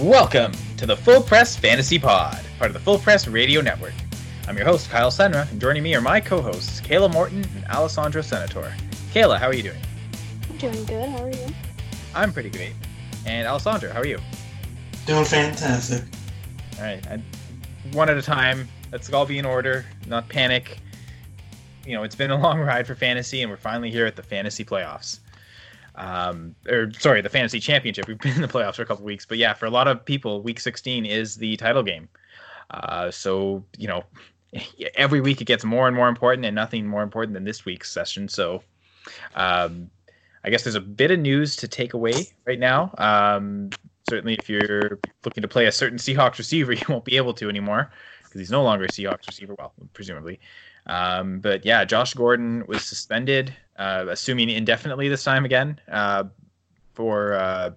Welcome to the Full Press Fantasy Pod, part of the Full Press Radio Network. I'm your host, Kyle Senra, and joining me are my co hosts, Kayla Morton and Alessandro Senator. Kayla, how are you doing? I'm doing good. How are you? I'm pretty great. And Alessandro, how are you? Doing fantastic. All right, and one at a time. Let's all be in order, not panic. You know, it's been a long ride for fantasy, and we're finally here at the fantasy playoffs. Um, or sorry, the fantasy championship. We've been in the playoffs for a couple weeks, but yeah, for a lot of people, week 16 is the title game. Uh, so you know, every week it gets more and more important, and nothing more important than this week's session. So, um, I guess there's a bit of news to take away right now. Um, certainly, if you're looking to play a certain Seahawks receiver, you won't be able to anymore because he's no longer a Seahawks receiver. Well, presumably. Um, but yeah, Josh Gordon was suspended, uh, assuming indefinitely this time again, uh, for uh,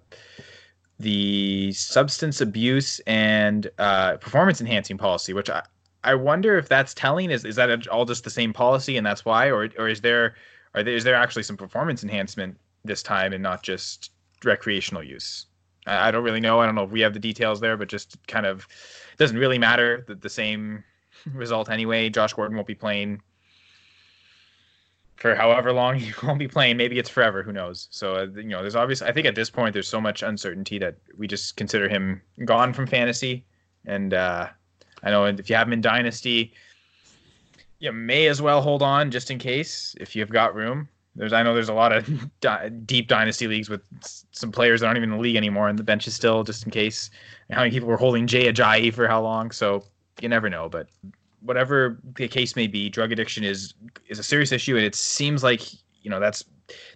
the substance abuse and uh, performance enhancing policy, which I, I wonder if that's telling. Is is that all just the same policy and that's why, or or is there are there is there actually some performance enhancement this time and not just recreational use? I, I don't really know. I don't know if we have the details there, but just kind of doesn't really matter. The, the same result anyway. Josh Gordon won't be playing for however long he won't be playing. Maybe it's forever. Who knows? So uh, you know, there's obviously. I think at this point, there's so much uncertainty that we just consider him gone from fantasy. And uh, I know if you have him in dynasty, you may as well hold on just in case if you've got room. There's I know there's a lot of di- deep dynasty leagues with some players that aren't even in the league anymore, and the bench is still just in case. how many people were holding Jay Ajayi for how long? So you never know. But whatever the case may be, drug addiction is is a serious issue, and it seems like you know that's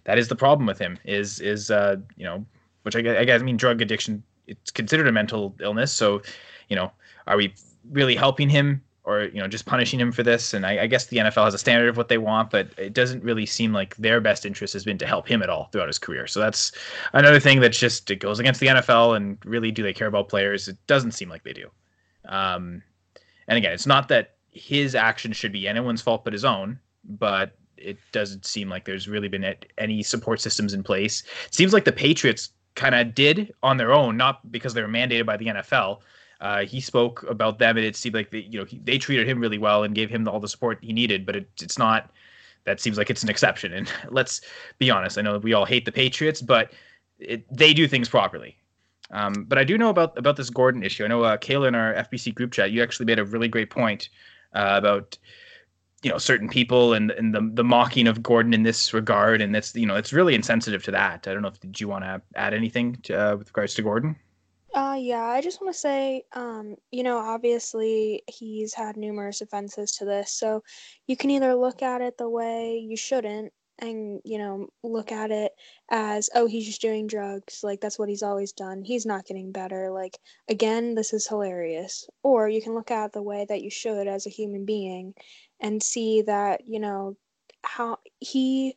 that is the problem with him. Is is uh you know which I, I guess I mean drug addiction it's considered a mental illness. So you know are we really helping him or you know just punishing him for this? And I, I guess the NFL has a standard of what they want, but it doesn't really seem like their best interest has been to help him at all throughout his career. So that's another thing that's just it goes against the NFL. And really, do they care about players? It doesn't seem like they do. Um, and again, it's not that his action should be anyone's fault but his own, but it doesn't seem like there's really been any support systems in place. It seems like the Patriots kind of did on their own, not because they were mandated by the NFL. Uh, he spoke about them, and it seemed like they, you know, he, they treated him really well and gave him all the support he needed. But it, it's not. That seems like it's an exception. And let's be honest. I know we all hate the Patriots, but it, they do things properly. Um, but I do know about about this Gordon issue. I know uh, Kayla in our FPC group chat, you actually made a really great point uh, about you know certain people and and the the mocking of Gordon in this regard, and that's you know it's really insensitive to that. I don't know if did you want to add anything to, uh, with regards to Gordon. Uh, yeah, I just want to say, um, you know, obviously he's had numerous offenses to this, so you can either look at it the way you shouldn't, and you know look at it as oh he's just doing drugs like that's what he's always done he's not getting better like again this is hilarious. Or you can look at the way that you should as a human being and see that you know how he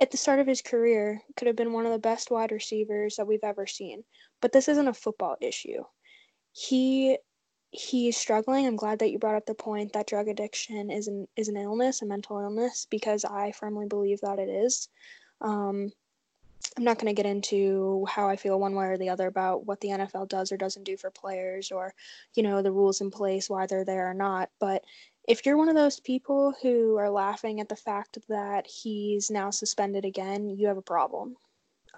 at the start of his career could have been one of the best wide receivers that we've ever seen. But this isn't a football issue. He he's struggling. I'm glad that you brought up the point that drug addiction is an is an illness, a mental illness, because I firmly believe that it is. Um, I'm not going to get into how I feel one way or the other about what the NFL does or doesn't do for players, or you know the rules in place, why they're there or not. But if you're one of those people who are laughing at the fact that he's now suspended again, you have a problem.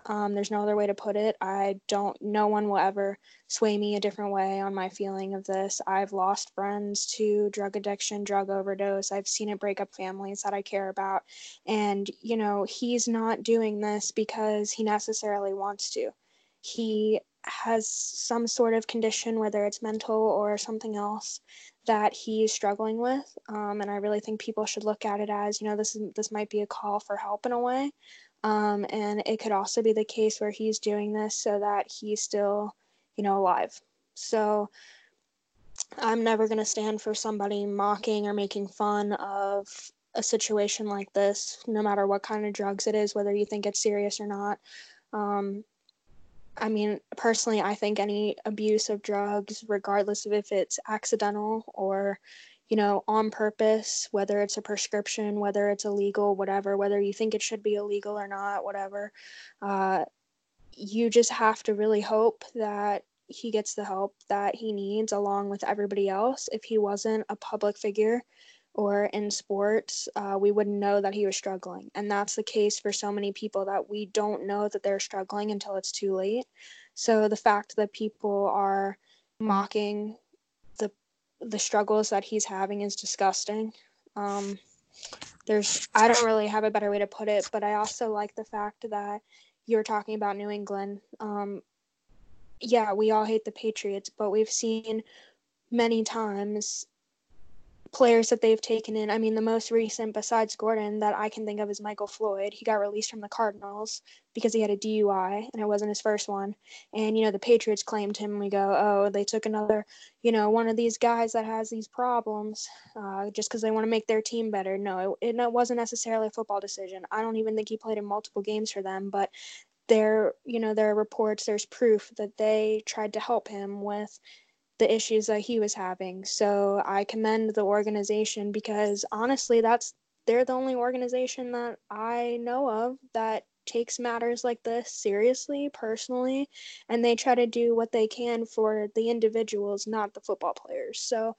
Um, there's no other way to put it. I don't, no one will ever sway me a different way on my feeling of this. I've lost friends to drug addiction, drug overdose. I've seen it break up families that I care about. And, you know, he's not doing this because he necessarily wants to. He has some sort of condition, whether it's mental or something else, that he's struggling with. Um, and I really think people should look at it as, you know, this is this might be a call for help in a way. Um, and it could also be the case where he's doing this so that he's still, you know, alive. So I'm never going to stand for somebody mocking or making fun of a situation like this, no matter what kind of drugs it is, whether you think it's serious or not. Um, I mean, personally, I think any abuse of drugs, regardless of if it's accidental or you know, on purpose, whether it's a prescription, whether it's illegal, whatever, whether you think it should be illegal or not, whatever. Uh, you just have to really hope that he gets the help that he needs along with everybody else. If he wasn't a public figure or in sports, uh, we wouldn't know that he was struggling. And that's the case for so many people that we don't know that they're struggling until it's too late. So the fact that people are mocking the struggles that he's having is disgusting. Um, there's I don't really have a better way to put it, but I also like the fact that you were talking about New England. Um, yeah, we all hate the Patriots, but we've seen many times players that they've taken in. I mean, the most recent, besides Gordon, that I can think of is Michael Floyd. He got released from the Cardinals because he had a DUI and it wasn't his first one. And, you know, the Patriots claimed him. We go, oh, they took another, you know, one of these guys that has these problems uh, just because they want to make their team better. No, it, it wasn't necessarily a football decision. I don't even think he played in multiple games for them, but there, you know, there are reports, there's proof that they tried to help him with the issues that he was having. So I commend the organization because honestly, that's they're the only organization that I know of that takes matters like this seriously, personally, and they try to do what they can for the individuals, not the football players. So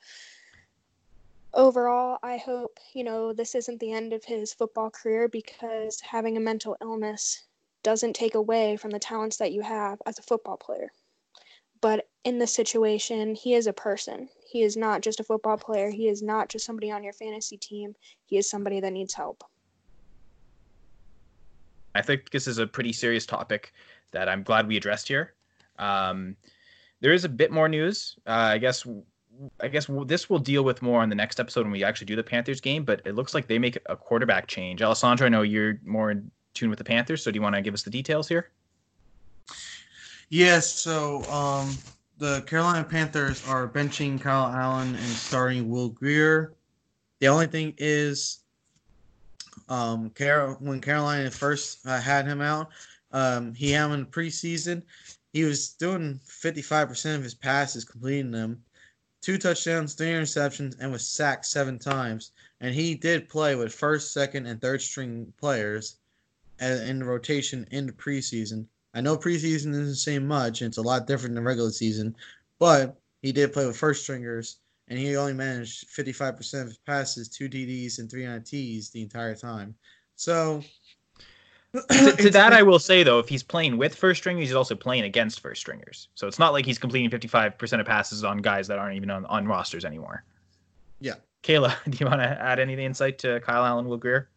overall, I hope, you know, this isn't the end of his football career because having a mental illness doesn't take away from the talents that you have as a football player but in this situation, he is a person. He is not just a football player. He is not just somebody on your fantasy team. He is somebody that needs help. I think this is a pretty serious topic that I'm glad we addressed here. Um, there is a bit more news. Uh, I guess I guess this will deal with more on the next episode when we actually do the Panthers game. But it looks like they make a quarterback change. Alessandro, I know you're more in tune with the Panthers, so do you want to give us the details here? Yes, so um, the Carolina Panthers are benching Kyle Allen and starting Will Grier. The only thing is, um, Car- when Carolina first uh, had him out, um, he had him in preseason. He was doing 55% of his passes, completing them. Two touchdowns, three interceptions, and was sacked seven times. And he did play with first, second, and third string players in the rotation in the preseason. I know preseason isn't the same much, and it's a lot different than regular season, but he did play with first stringers, and he only managed 55% of his passes, two TDs, and three INTs the entire time. So. to, to that, I will say though, if he's playing with first stringers, he's also playing against first stringers. So it's not like he's completing 55% of passes on guys that aren't even on, on rosters anymore. Yeah. Kayla, do you want to add any insight to Kyle Allen Will Grier?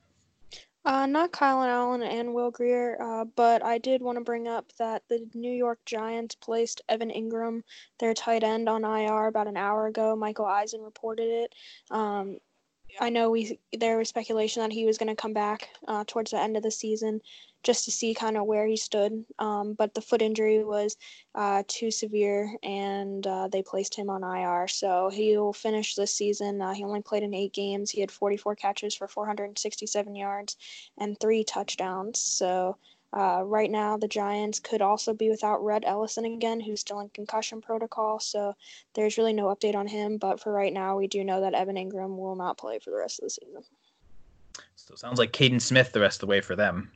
Uh, not Kyle Allen and Will Grier, uh, but I did want to bring up that the New York Giants placed Evan Engram, their tight end, on IR about an hour ago. Michael Eisen reported it. Um, I know we there was speculation that he was going to come back uh, towards the end of the season just to see kind of where he stood. Um, but the foot injury was uh, too severe, and uh, they placed him on IR. So he'll finish this season. Uh, he only played in eight games. He had 44 catches for 467 yards and three touchdowns. So uh, right now, the Giants could also be without Rhett Ellison again, who's still in concussion protocol. So there's really no update on him. But for right now, we do know that Evan Engram will not play for the rest of the season. Still sounds like Kaden Smith the rest of the way for them.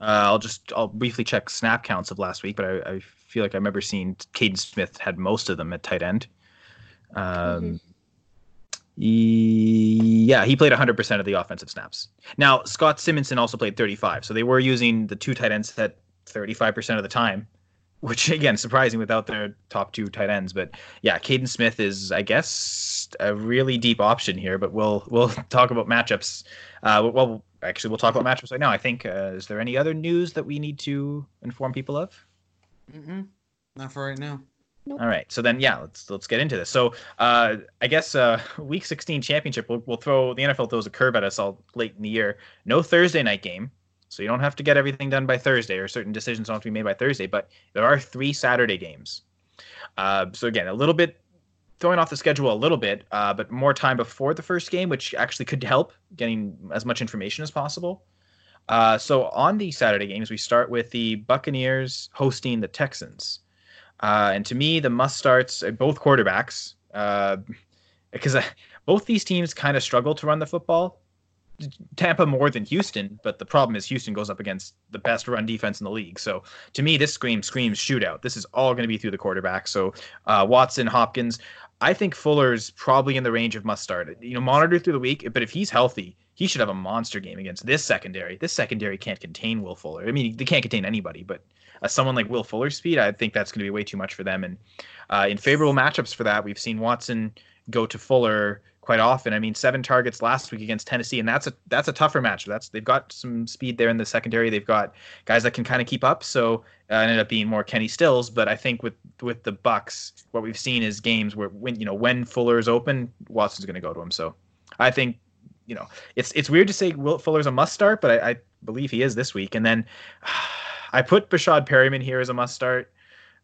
Uh, I'll just I'll briefly check snap counts of last week, but I, I feel like I remember seeing Kaden Smith had most of them at tight end. Um, mm-hmm. Yeah, he played 100% of the offensive snaps. Now, Scott Simonson also played 35, so they were using the two tight ends at 35% of the time, which again, surprising without their top two tight ends. But yeah, Kaden Smith is, I guess, a really deep option here. But we'll we'll talk about matchups. Uh, well, actually, we'll talk about matchups right now. I think. Uh, is there any other news that we need to inform people of? Mm-mm. Not for right now. Nope. All right. So then, yeah, let's let's get into this. So, uh, I guess uh, Week 16 championship. We'll, we'll throw the NFL throws a curve at us all late in the year. No Thursday night game, so you don't have to get everything done by Thursday, or certain decisions don't have to be made by Thursday. But there are three Saturday games. Uh, so again, a little bit throwing off the schedule a little bit, uh, but more time before the first game, which actually could help getting as much information as possible. Uh, so on the Saturday games, we start with the Buccaneers hosting the Texans. Uh, and to me, the must starts both quarterbacks, because uh, uh, both these teams kind of struggle to run the football. Tampa more than Houston, but the problem is Houston goes up against the best run defense in the league. So to me, this screams screams shootout. This is all going to be through the quarterback. So uh, Watson, Hopkins. I think Fuller's probably in the range of must start. You know, monitor through the week, but if he's healthy, he should have a monster game against this secondary. This secondary can't contain Will Fuller. I mean, they can't contain anybody, but uh, someone like Will Fuller's speed, I think that's going to be way too much for them. And uh, in favorable matchups for that, we've seen Watson go to Fuller quite often. I mean, seven targets last week against Tennessee, and that's a that's a tougher match. That's they've got some speed there in the secondary. They've got guys that can kind of keep up. So uh, ended up being more Kenny Stills. But I think with with the Bucks, what we've seen is games where when you know when Fuller is open, Watson's going to go to him. So I think you know it's it's weird to say Will Fuller's a must start, but I, I believe he is this week. And then I put Breshad Perriman here as a must start.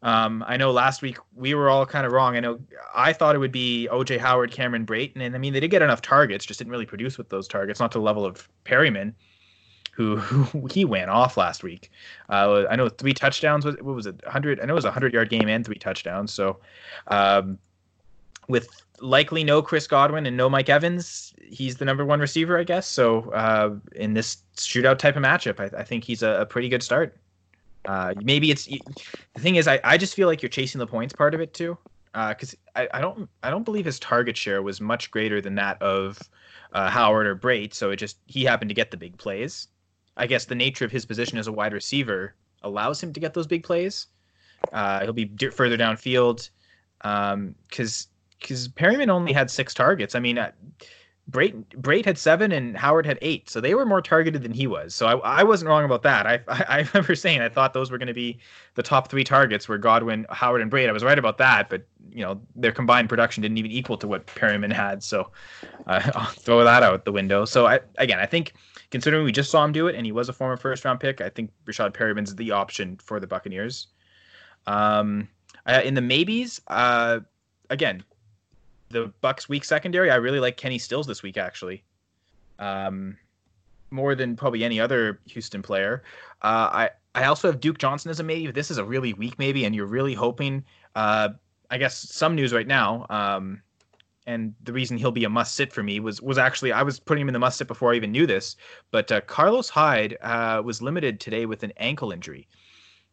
Um, I know last week we were all kind of wrong. I know I thought it would be OJ Howard, Cameron Brate, and, I mean they did get enough targets, just didn't really produce with those targets, not to the level of Perriman, who, who he went off last week. Uh, I know three touchdowns. What was it? Hundred. I know it was a hundred yard game and three touchdowns. So, um, with likely no Chris Godwin and no Mike Evans, he's the number one receiver, I guess. So uh, in this shootout type of matchup, I, I think he's a, a pretty good start. Uh, maybe it's the thing is I, I just feel like you're chasing the points part of it too. Because uh, I, I don't I don't believe his target share was much greater than that of uh, Howard or Brate so it just he happened to get the big plays. I guess the nature of his position as a wide receiver allows him to get those big plays. Uh, he'll be further downfield. Because um, because Perriman only had six targets. I mean Brate, Brate had seven and Howard had eight, so they were more targeted than he was. So I, I wasn't wrong about that. I, I, I remember saying I thought those were going to be the top three targets were Godwin, Howard, and Brate. I was right about that, but you know their combined production didn't even equal to what Perriman had. So uh, I'll throw that out the window. So I again, I think considering we just saw him do it and he was a former first round pick, I think Breshad Perriman's the option for the Buccaneers. Um, uh, in the maybes, uh, again, the Bucks weak secondary, I really like Kenny Stills this week actually. Um, more than probably any other Houston player. Uh, I I also have Duke Johnson as a maybe. This is a really weak maybe, and you're really hoping. Uh, I guess some news right now. Um, and the reason he'll be a must sit for me was was actually I was putting him in the must sit before I even knew this. But uh, Carlos Hyde uh, was limited today with an ankle injury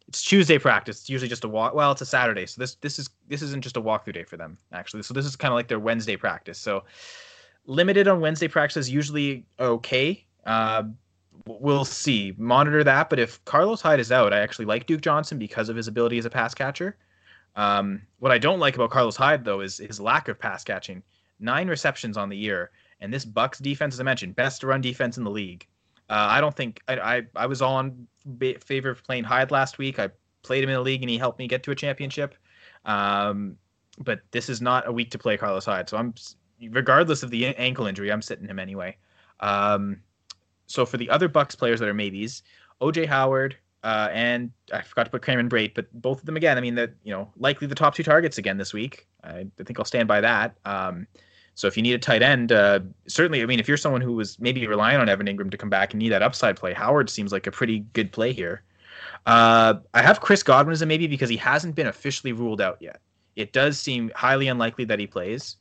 it's Tuesday practice. It's usually just a walk. Well, it's a Saturday, so this this is this isn't just a walkthrough day for them actually. So this is kind of like their Wednesday practice. So limited on Wednesday practice is usually okay. Uh, we'll see. Monitor that. But if Carlos Hyde is out, I actually like Duke Johnson because of his ability as a pass catcher. Um, what I don't like about Carlos Hyde though is his lack of pass catching. Nine receptions on the year, and this Bucks defense, as I mentioned, best run defense in the league. Uh, I don't think I, I, I was all in favor of playing Hyde last week. I played him in the league and he helped me get to a championship. Um, but this is not a week to play Carlos Hyde. So I'm regardless of the ankle injury, I'm sitting him anyway. Um, so for the other Bucks players that are maybes, OJ Howard uh, and I forgot to put Cameron Brate, but both of them again. I mean that you know likely the top two targets again this week. I, I think I'll stand by that. Um, so if you need a tight end, uh, certainly, I mean, if you're someone who was maybe relying on Evan Engram to come back and need that upside play, Howard seems like a pretty good play here. Uh, I have Chris Godwin as a maybe because he hasn't been officially ruled out yet. It does seem highly unlikely that he plays.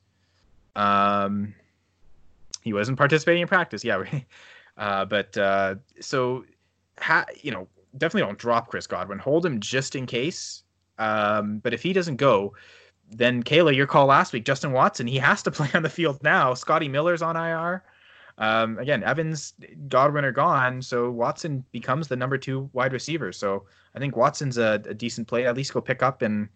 Um, he wasn't participating in practice, yeah. uh, but uh, so, ha- you know, definitely don't drop Chris Godwin. Hold him just in case. Um, but if he doesn't go, then Kayla, your call last week, Justin Watson, he has to play on the field now. Scotty Miller's on IR. Um, again, Evans, Godwin are gone, so Watson becomes the number two wide receiver. So I think Watson's a, a decent play. At least go pick up and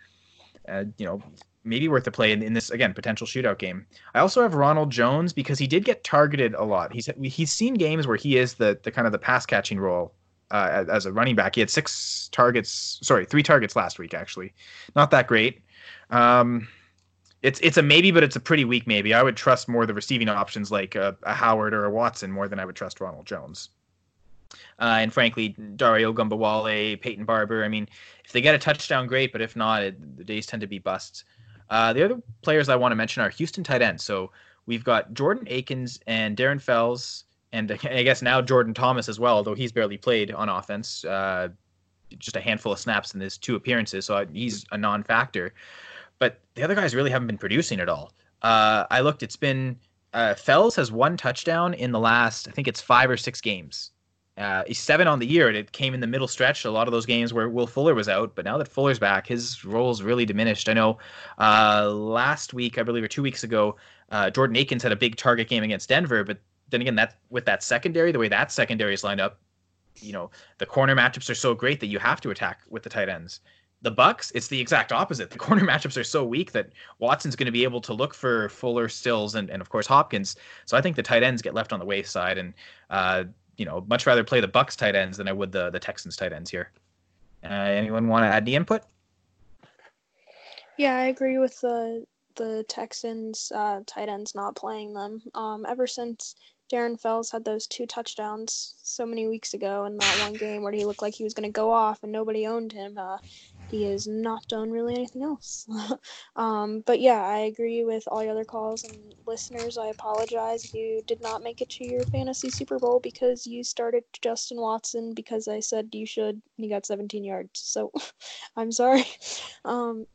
uh, you know maybe worth a play in, in, this again potential shootout game. I also have Ronald Jones because he did get targeted a lot. He's he's seen games where he is the the kind of the pass catching role uh, as a running back. He had six targets, sorry, three targets last week actually, not that great. Um, it's it's a maybe, but it's a pretty weak maybe. I would trust more the receiving options like a, a Howard or a Watson more than I would trust Ronald Jones. Uh, and frankly, Dare Ogunbowale, Peyton Barber. I mean, if they get a touchdown, great. But if not, it, the days tend to be busts. Uh, the other players I want to mention are Houston tight ends. So we've got Jordan Akins and Darren Fells, and I guess now Jordan Thomas as well, although he's barely played on offense. Uh, just a handful of snaps in his two appearances, so he's a non-factor but the other guys really haven't been producing at all. Uh, I looked; it's been uh, Fells has one touchdown in the last, I think it's five or six games. Uh, he's seven on the year, and it came in the middle stretch. A lot of those games where Will Fuller was out, but now that Fuller's back, his role's really diminished. I know uh, last week, I believe, or two weeks ago, uh, Jordan Akins had a big target game against Denver, but then again, that with that secondary, the way that secondary is lined up, you know, the corner matchups are so great that you have to attack with the tight ends. The Bucks, it's the exact opposite. The corner matchups are so weak that Watson's going to be able to look for Fuller, Stills, and, and of course Hopkins. So I think the tight ends get left on the wayside, and uh, you know, much rather play the Bucks tight ends than I would the the Texans tight ends here. Uh, anyone want to add the input? Yeah, I agree with the the Texans uh, tight ends not playing them. Um, ever since Darren Fells had those two touchdowns so many weeks ago in that one game where he looked like he was going to go off and nobody owned him. Uh, he has not done really anything else. um, but yeah, I agree with all the other calls and listeners. I apologize if you did not make it to your fantasy Super Bowl because you started Justin Watson because I said you should and he got 17 yards. So I'm sorry. Um,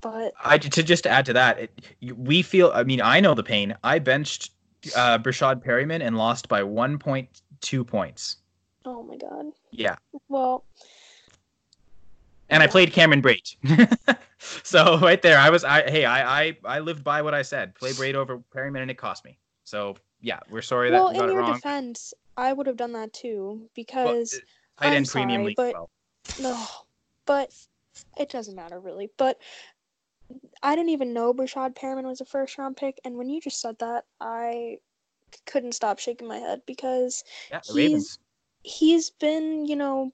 but I to just add to that, it, we feel. I mean, I know the pain. I benched uh, Breshad Perriman and lost by 1.2 points. Oh my god. Yeah. Well. And I played Cameron Brate. so right there, I was. I hey, I, I I lived by what I said. Play Brate over Perriman, and it cost me. So yeah, we're sorry well, that we got in your wrong. defense, I would have done that too because well, tight I'm end premium sorry, league. but- well. no, but it doesn't matter really. But I didn't even know Breshad Perriman was a first round pick, and when you just said that, I couldn't stop shaking my head because Yeah, he's- Ravens. he's been, you know,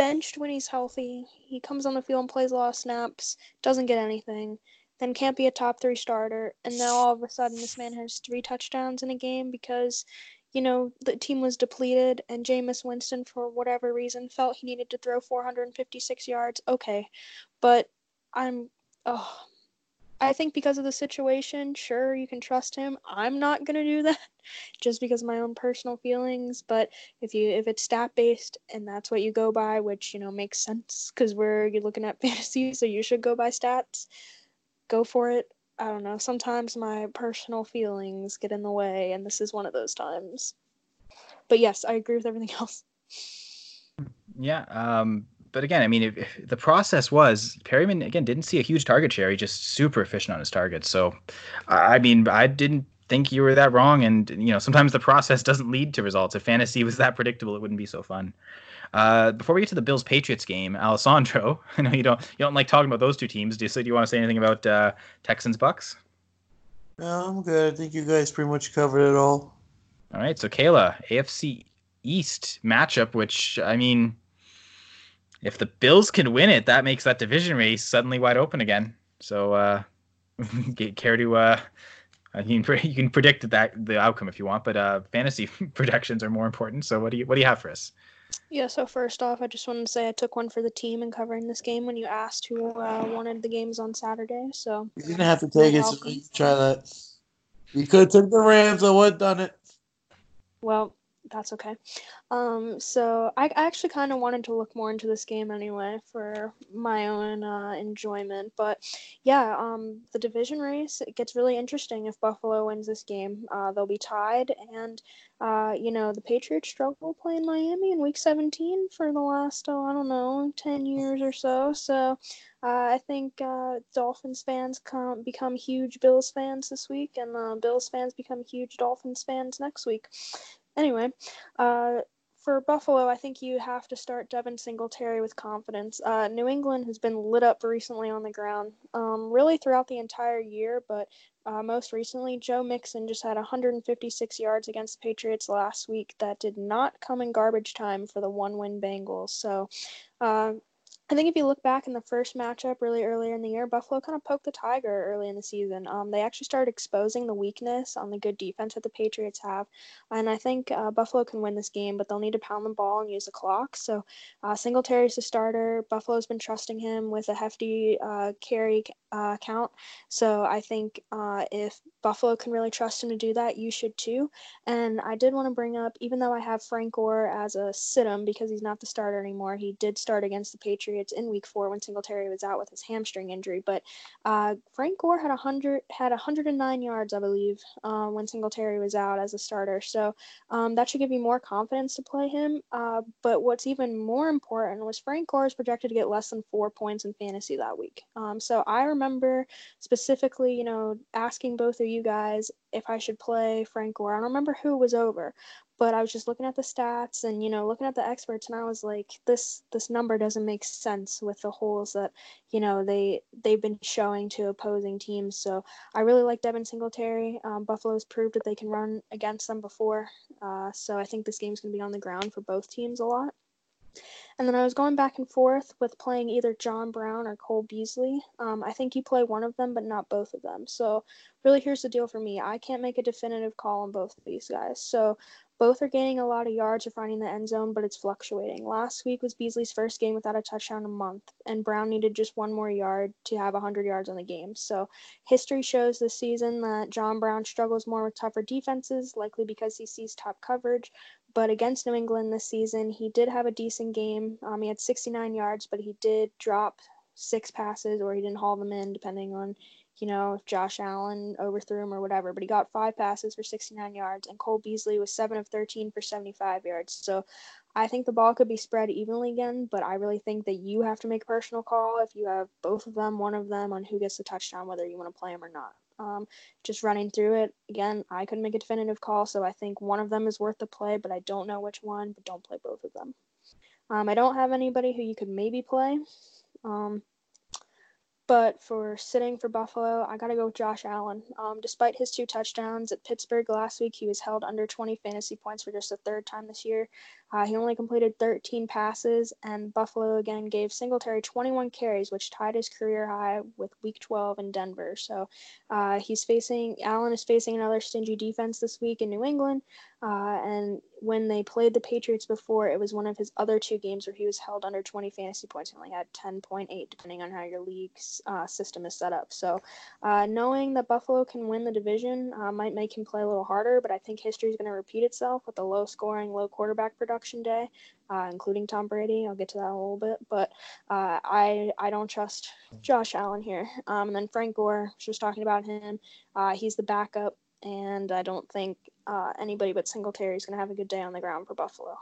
benched when he's healthy. He comes on the field and plays a lot of snaps, doesn't get anything, then can't be a top three starter, and now all of a sudden this man has three touchdowns in a game because, you know, the team was depleted and Jameis Winston, for whatever reason, felt he needed to throw 456 yards. Okay, but I'm, oh, I think because of the situation, sure, you can trust him. I'm not gonna do that just because of my own personal feelings, but if you if it's stat based and that's what you go by, which you know makes sense because we're you're looking at fantasy, so you should go by stats. Go for it. I don't know. Sometimes my personal feelings get in the way, and this is one of those times. But yes, I agree with everything else. Yeah. Um, but again, I mean, if, if the process was Perriman again didn't see a huge target share. He just super efficient on his targets. So, I mean, I didn't think you were that wrong. And you know, sometimes the process doesn't lead to results. If fantasy was that predictable, it wouldn't be so fun. Uh, before we get to the Bills Patriots game, Alessandro, I know you don't you don't like talking about those two teams. Do you, so do you want to say anything about uh, Texans Bucks? No, I'm good. I think you guys pretty much covered it all. All right, so Kayla, AFC East matchup, which I mean, if the Bills can win it, that makes that division race suddenly wide open again. So, uh, get care to uh, I mean, you can predict that the outcome if you want, but uh, fantasy projections are more important. So, what do you what do you have for us? Yeah, so first off, I just wanted to say I took one for the team in covering this game when you asked who uh, wanted the games on Saturday. So You didn't have to take it, so you can try that. You could have took the Rams. I would have done it. Well, that's okay. Um, so I, I actually kind of wanted to look more into this game anyway for my own uh, enjoyment. But yeah, um, the division race it gets really interesting if Buffalo wins this game. Uh, they'll be tied, and uh, you know the Patriots struggle playing Miami in Week 17 for the last oh I don't know 10 years or so. So. Uh, I think uh, Dolphins fans come become huge Bills fans this week, and uh, Bills fans become huge Dolphins fans next week. Anyway, uh, for Buffalo, I think you have to start Devin Singletary with confidence. Uh, New England has been lit up recently on the ground, um, really throughout the entire year, but uh, most recently, Joe Mixon just had 156 yards against the Patriots last week. That did not come in garbage time for the one win Bengals. So, uh, I think if you look back in the first matchup really earlier in the year, Buffalo kind of poked the tiger early in the season. Um, they actually started exposing the weakness on the good defense that the Patriots have. And I think uh, Buffalo can win this game, but they'll need to pound the ball and use the clock. So uh, Singletary's the starter. Buffalo's been trusting him with a hefty uh, carry uh, count. So I think uh, if Buffalo can really trust him to do that, you should too. And I did want to bring up, even though I have Frank Gore as a sit-em because he's not the starter anymore, he did start against the Patriots in Week Four when Singletary was out with his hamstring injury. But uh, Frank Gore had hundred had 109 yards, I believe, uh, when Singletary was out as a starter. So um, that should give you more confidence to play him. Uh, but what's even more important was Frank Gore is projected to get less than four points in fantasy that week. Um, so I remember specifically, you know, asking both of you guys if I should play Frank Gore. I don't remember who was over, but I was just looking at the stats and you know looking at the experts, and I was like, this this number doesn't make sense with the holes that you know they they've been showing to opposing teams. So I really like Devin Singletary. Um, Buffalo's proved that they can run against them before, uh, so I think this game's gonna be on the ground for both teams a lot. And then I was going back and forth with playing either John Brown or Cole Beasley. Um, I think you play one of them, but not both of them. So, really, here's the deal for me I can't make a definitive call on both of these guys. So, both are gaining a lot of yards or finding the end zone, but it's fluctuating. Last week was Beasley's first game without a touchdown a month, and Brown needed just one more yard to have 100 yards on the game. So, history shows this season that John Brown struggles more with tougher defenses, likely because he sees top coverage, but against New England this season, he did have a decent game. Um, he had 69 yards, but he did drop six passes or he didn't haul them in, depending on, you know, if Josh Allen overthrew him or whatever. But he got five passes for 69 yards, and Cole Beasley was seven of 13 for 75 yards. So I think the ball could be spread evenly again, but I really think that you have to make a personal call if you have both of them, one of them, on who gets the touchdown, whether you want to play them or not. Um, just running through it again, I couldn't make a definitive call, so I think one of them is worth the play, but I don't know which one. But don't play both of them. Um, I don't have anybody who you could maybe play. Um, but for sitting for Buffalo, I got to go with Josh Allen. Um, despite his two touchdowns at Pittsburgh last week, he was held under 20 fantasy points for just the third time this year. Uh, he only completed 13 passes, and Buffalo again gave Singletary 21 carries, which tied his career high with Week 12 in Denver. So uh, he's facing Allen is facing another stingy defense this week in New England. Uh, and when they played the Patriots before, it was one of his other two games where he was held under 20 fantasy points. He only had 10.8, depending on how your league's uh, system is set up. So, uh, knowing that Buffalo can win the division uh, might make him play a little harder, but I think history is going to repeat itself with a low scoring, low quarterback production day, uh, including Tom Brady. I'll get to that a little bit, but uh, I I don't trust Josh Allen here. Um, and then Frank Gore, just talking about him, he's the backup and I don't think uh, anybody but Singletary is going to have a good day on the ground for Buffalo.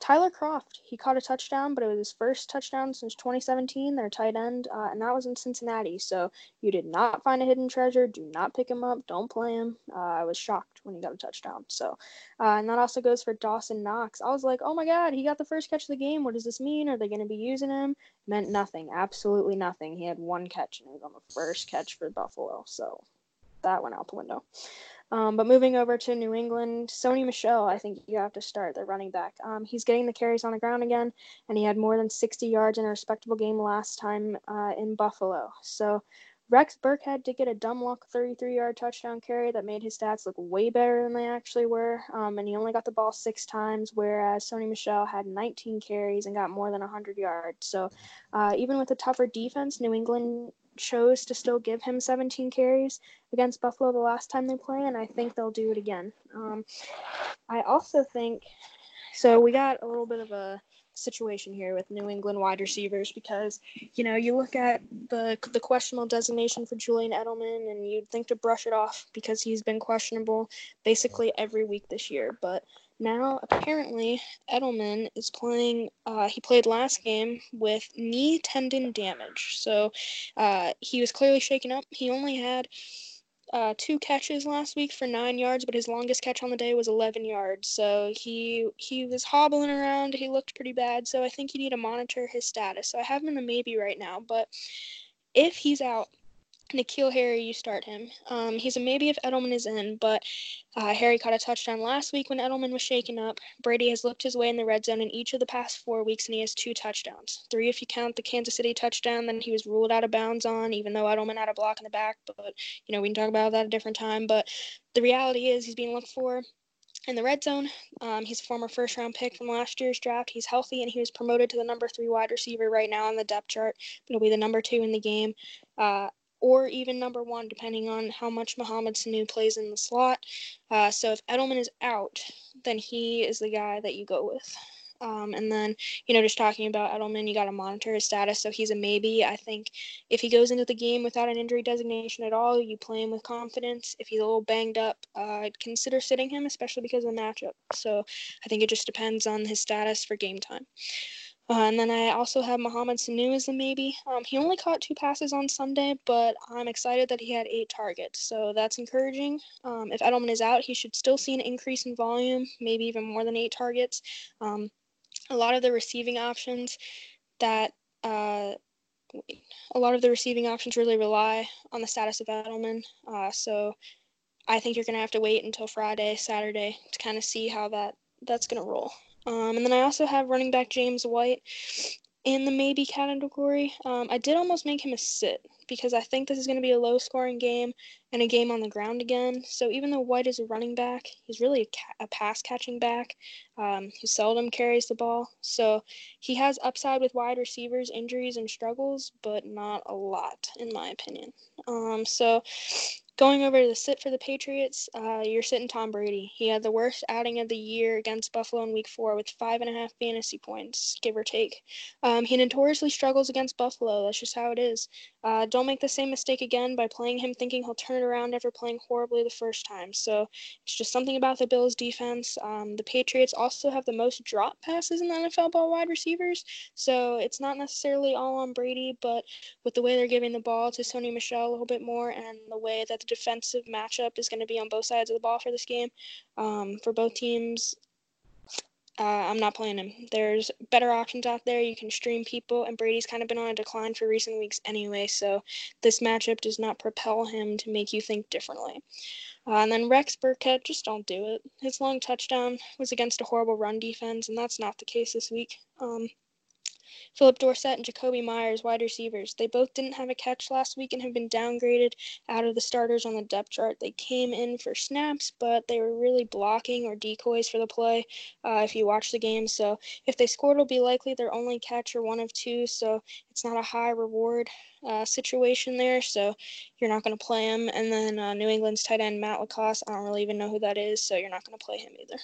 Tyler Kroft, he caught a touchdown, but it was his first touchdown since 2017, their tight end, uh, and that was in Cincinnati. So you did not find a hidden treasure. Do not pick him up. Don't play him. Uh, I was shocked when he got a touchdown. So, uh, and that also goes for Dawson Knox. I was like, oh my God, he got the first catch of the game. What does this mean? Are they going to be using him? Meant nothing. Absolutely nothing. He had one catch, and it was on the first catch for Buffalo. So that went out the window. Um, but moving over to New England, Sony Michel, I think you have to start the running back. Um, he's getting the carries on the ground again, and he had more than 60 yards in a respectable game last time uh, in Buffalo. So Rex Burkhead did get a dumb luck 33 yard touchdown carry that made his stats look way better than they actually were. Um, and he only got the ball six times, whereas Sony Michel had 19 carries and got more than 100 yards. So uh, even with a tougher defense, New England chose to still give him 17 carries against Buffalo the last time they play, and I think they'll do it again. Um, I also think so. We got a little bit of a situation here with New England wide receivers because you know you look at the the questionable designation for Julian Edelman and you'd think to brush it off because he's been questionable basically every week this year, but now, apparently, Edelman is playing. Uh, he played last game with knee tendon damage, so uh, he was clearly shaken up. He only had uh, two catches last week for nine yards, but his longest catch on the day was 11 yards. So he he was hobbling around. He looked pretty bad. So I think you need to monitor his status. So I have him in a maybe right now, but if he's out, N'Keal Harry, you start him. Um, he's a maybe if Edelman is in, but uh, Harry caught a touchdown last week when Edelman was shaken up. Brady has looked his way in the red zone in each of the past four weeks, and he has two touchdowns. Three if you count the Kansas City touchdown that he was ruled out of bounds on, even though Edelman had a block in the back. But, you know, we can talk about that a different time. But the reality is he's being looked for in the red zone. Um, he's a former first round pick from last year's draft. He's healthy and he was promoted to the number three wide receiver right now on the depth chart. He'll be the number two in the game, uh, or even number one, depending on how much Mohamed Sanu plays in the slot. Uh, so if Edelman is out, then he is the guy that you go with. Um, and then, you know, just talking about Edelman, you got to monitor his status. So he's a maybe. I think if he goes into the game without an injury designation at all, you play him with confidence. If he's a little banged up, uh, I'd consider sitting him, especially because of the matchup. So I think it just depends on his status for game time. Uh, and then I also have Mohamed Sanu as a maybe. Um, he only caught two passes on Sunday, but I'm excited that he had eight targets, so that's encouraging. Um, if Edelman is out, he should still see an increase in volume, maybe even more than eight targets. Um, a lot of the receiving options that uh, a lot of the receiving options really rely on the status of Edelman. Uh, so I think you're going to have to wait until Friday, Saturday to kind of see how that that's going to roll. Um, and then I also have running back James White in the maybe category. Um, I did almost make him a sit because I think this is going to be a low scoring game and a game on the ground again. So even though White is a running back, he's really a, ca- a pass catching back um, who seldom carries the ball. So he has upside with wide receivers, injuries, and struggles, but not a lot, in my opinion. Um, so Going over to the sit for the Patriots, uh, you're sitting Tom Brady. He had the worst outing of the year against Buffalo in Week Four with five and a half fantasy points, give or take. Um, he notoriously struggles against Buffalo. That's just how it is. Uh, don't make the same mistake again by playing him thinking he'll turn around after playing horribly the first time. So it's just something about the Bills' defense. Um, the Patriots also have the most drop passes in the NFL ball wide receivers, so it's not necessarily all on Brady, but with the way they're giving the ball to Sony Michel a little bit more and the way that the defensive matchup is going to be on both sides of the ball for this game. Um, for both teams, uh, I'm not playing him. There's better options out there. You can stream people, and Brady's kind of been on a decline for recent weeks anyway, so this matchup does not propel him to make you think differently. Uh, and then Rex Burkhead, just don't do it. His long touchdown was against a horrible run defense, and that's not the case this week. Um, Phillip Dorsett and Jakobi Myers, wide receivers. They both didn't have a catch last week and have been downgraded out of the starters on the depth chart. They came in for snaps, but they were really blocking or decoys for the play uh, if you watch the game. So if they scored, it'll be likely their only catch or one of two. So it's not a high reward uh, situation there. So you're not going to play him. And then uh, New England's tight end, Matt LaCosse, I don't really even know who that is. So you're not going to play him either.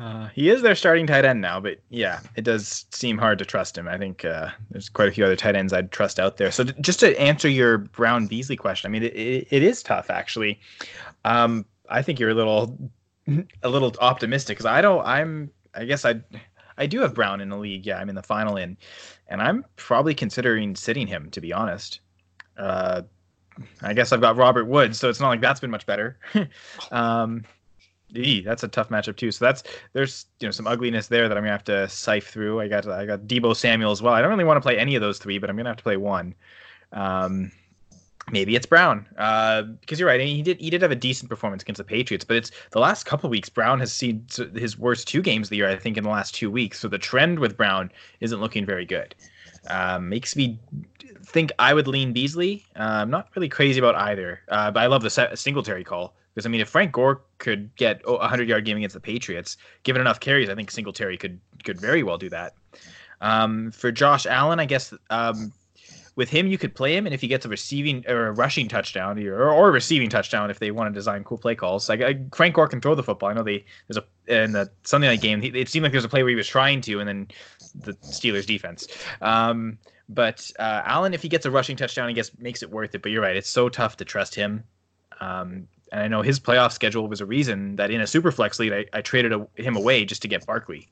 Uh, he is their starting tight end now, but yeah, it does seem hard to trust him. I think uh, there's quite a few other tight ends I'd trust out there. So t- just to answer your Brown Beasley question, I mean, it, it, it is tough actually. Um, I think you're a little a little optimistic because I don't. I'm. I guess I I do have Brown in the league. Yeah, I'm in the final in, and I'm probably considering sitting him to be honest. Uh, I guess I've got Robert Woods, so it's not like that's been much better. um, Eee, that's a tough matchup too. So that's there's you know some ugliness there that I'm gonna have to sift through. I got I got Deebo Samuel as well. I don't really want to play any of those three, but I'm gonna have to play one. Um, maybe it's Brown because uh, you're right. He did he did have a decent performance against the Patriots, but it's the last couple weeks. Brown has seen his worst two games of the year, I think, in the last two weeks. So the trend with Brown isn't looking very good. Um, makes me think I would lean Beasley. Uh, I'm not really crazy about either, uh, but I love the Singletary call. Because I mean, if Frank Gore could get a hundred yard game against the Patriots, given enough carries, I think Singletary could could very well do that. Um, for Josh Allen, I guess um, with him you could play him, and if he gets a receiving or a rushing touchdown or, or a receiving touchdown, if they want to design cool play calls, like Frank Gore can throw the football. I know they there's a in the Sunday night game, it seemed like there was a play where he was trying to, and then the Steelers defense. Um, but uh, Allen, if he gets a rushing touchdown, I guess makes it worth it. But you're right, it's so tough to trust him. Um, and I know his playoff schedule was a reason that in a super flex league I, I traded a, him away just to get Barkley,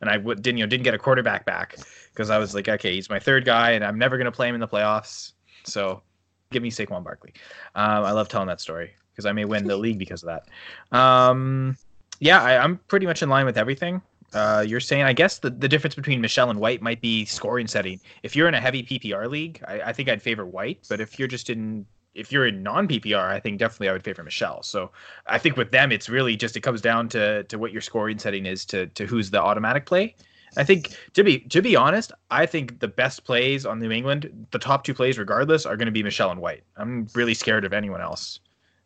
and I w- didn't you know didn't get a quarterback back because I was like okay he's my third guy and I'm never gonna play him in the playoffs so give me Saquon Barkley. Um, I love telling that story because I may win the league because of that. Um, yeah, I, am pretty much in line with everything. Uh, you're saying I guess the, the difference between Michel and White might be scoring setting. If you're in a heavy PPR league, I, I think I'd favor White, but if you're just in if you're in non PPR, I think definitely I would favor Michel. So I think with them, it's really just it comes down to to what your scoring setting is to to who's the automatic play. I think to be to be honest, I think the best plays on New England, the top two plays regardless, are going to be Michel and White. I'm really scared of anyone else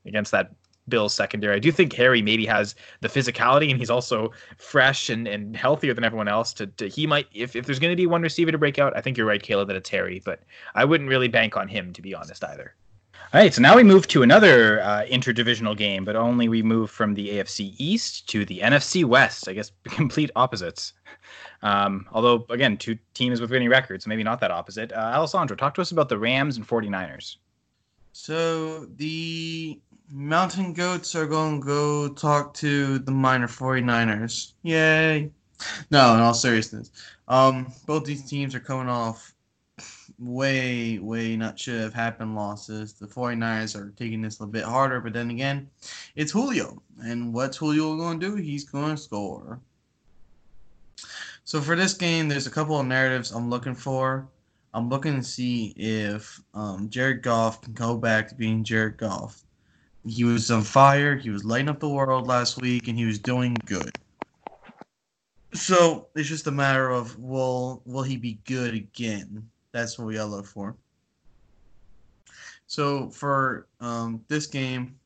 against that Bills secondary. I do think Harry maybe has the physicality and he's also fresh and, and healthier than everyone else. To, to he might if, if there's going to be one receiver to break out, I think you're right, Kayla, that it's Harry. But I wouldn't really bank on him to be honest either. All right, so now we move to another uh, interdivisional game, but only we move from the AFC East to the NFC West. I guess complete opposites. Um, although, again, two teams with winning records, maybe not that opposite. Uh, Alessandro, talk to us about the Rams and 49ers. So the Mountain Goats are going to go talk to the minor 49ers. Yay. No, in all seriousness. Um, both these teams are coming off way, way not should have happened losses. The 49ers are taking this a little bit harder, but then again, it's Julio. And what's Julio going to do? He's going to score. So for this game, there's a couple of narratives I'm looking for. I'm looking to see if um, Jared Goff can go back to being Jared Goff. He was on fire. He was lighting up the world last week, and he was doing good. So it's just a matter of will will he be good again? That's what we gotta look for. So for um, this game,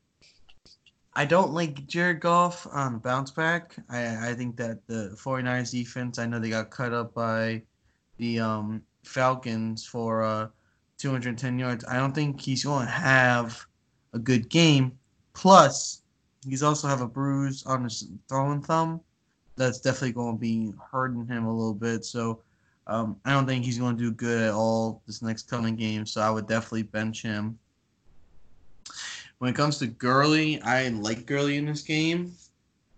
I don't like Jared Goff on bounce back. I, I think that the 49ers defense, I know they got cut up by the um, Falcons for uh, 210 yards. I don't think he's going to have a good game. Plus, he's also have a bruise on his throwing thumb. That's definitely going to be hurting him a little bit. So um, I don't think he's going to do good at all this next coming game. So I would definitely bench him. When it comes to Gurley, I like Gurley in this game,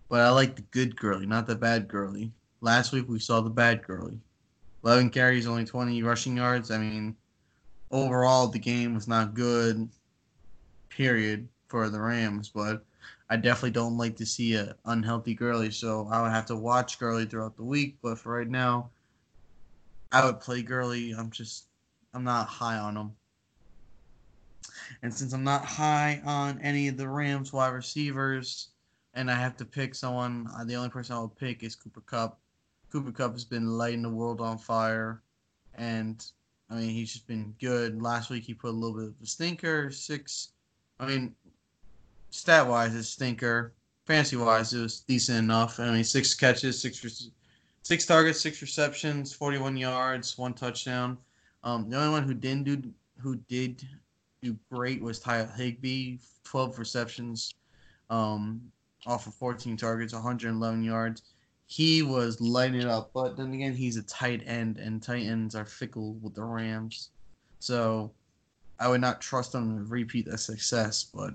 but I like the good Gurley, not the bad Gurley. Last week we saw the bad Gurley. 11 carries, only 20 rushing yards. I mean, overall, the game was not good, period, for the Rams, but I definitely don't like to see a unhealthy Gurley, so I would have to watch Gurley throughout the week, but for right now, I would play Gurley. I'm just, I'm not high on him. And since I'm not high on any of the Rams wide receivers, and I have to pick someone, the only person I would pick is Cooper Kupp. Cooper Kupp has been lighting the world on fire, and I mean he's just been good. Last week he put a little bit of a stinker, six. I mean, stat wise, it's stinker. Fantasy wise, it was decent enough. I mean, six catches, six six targets, six receptions, forty-one yards, one touchdown. Um, the only one who didn't do who did do great was Tyler Higbee, twelve receptions, um, off of fourteen targets, one hundred eleven yards he was lighting it up. But then again, he's a tight end, and tight ends are fickle with the Rams. So I would not trust them to repeat that success. But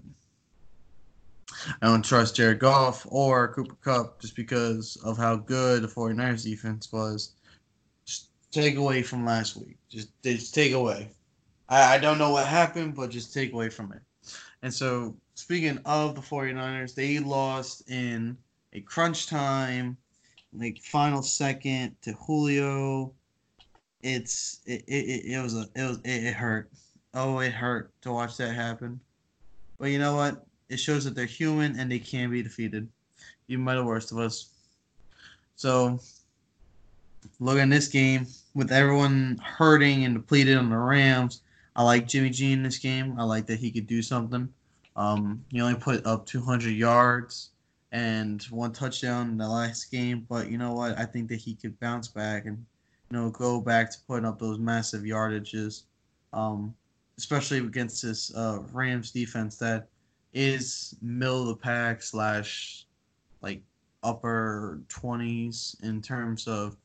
I don't trust Jared Goff or Cooper Kupp just because of how good the 49ers defense was. Just take away from last week. Just, just take away. I, I don't know what happened, but just take away from it. And so, speaking of the 49ers, they lost in a crunch time like final second to Julio. It's it, it, it was a it was it, it hurt. Oh, it hurt to watch that happen. But you know what? It shows that they're human and they can be defeated, even by the worst of us. So, look at this game with everyone hurting and depleted on the Rams. I like Jimmy G in this game. I like that he could do something. Um, he only put up 200 yards and one touchdown in the last game. But you know what? I think that he could bounce back and you know go back to putting up those massive yardages, um, especially against this uh, Rams defense that is middle of the pack slash like upper twenties in terms of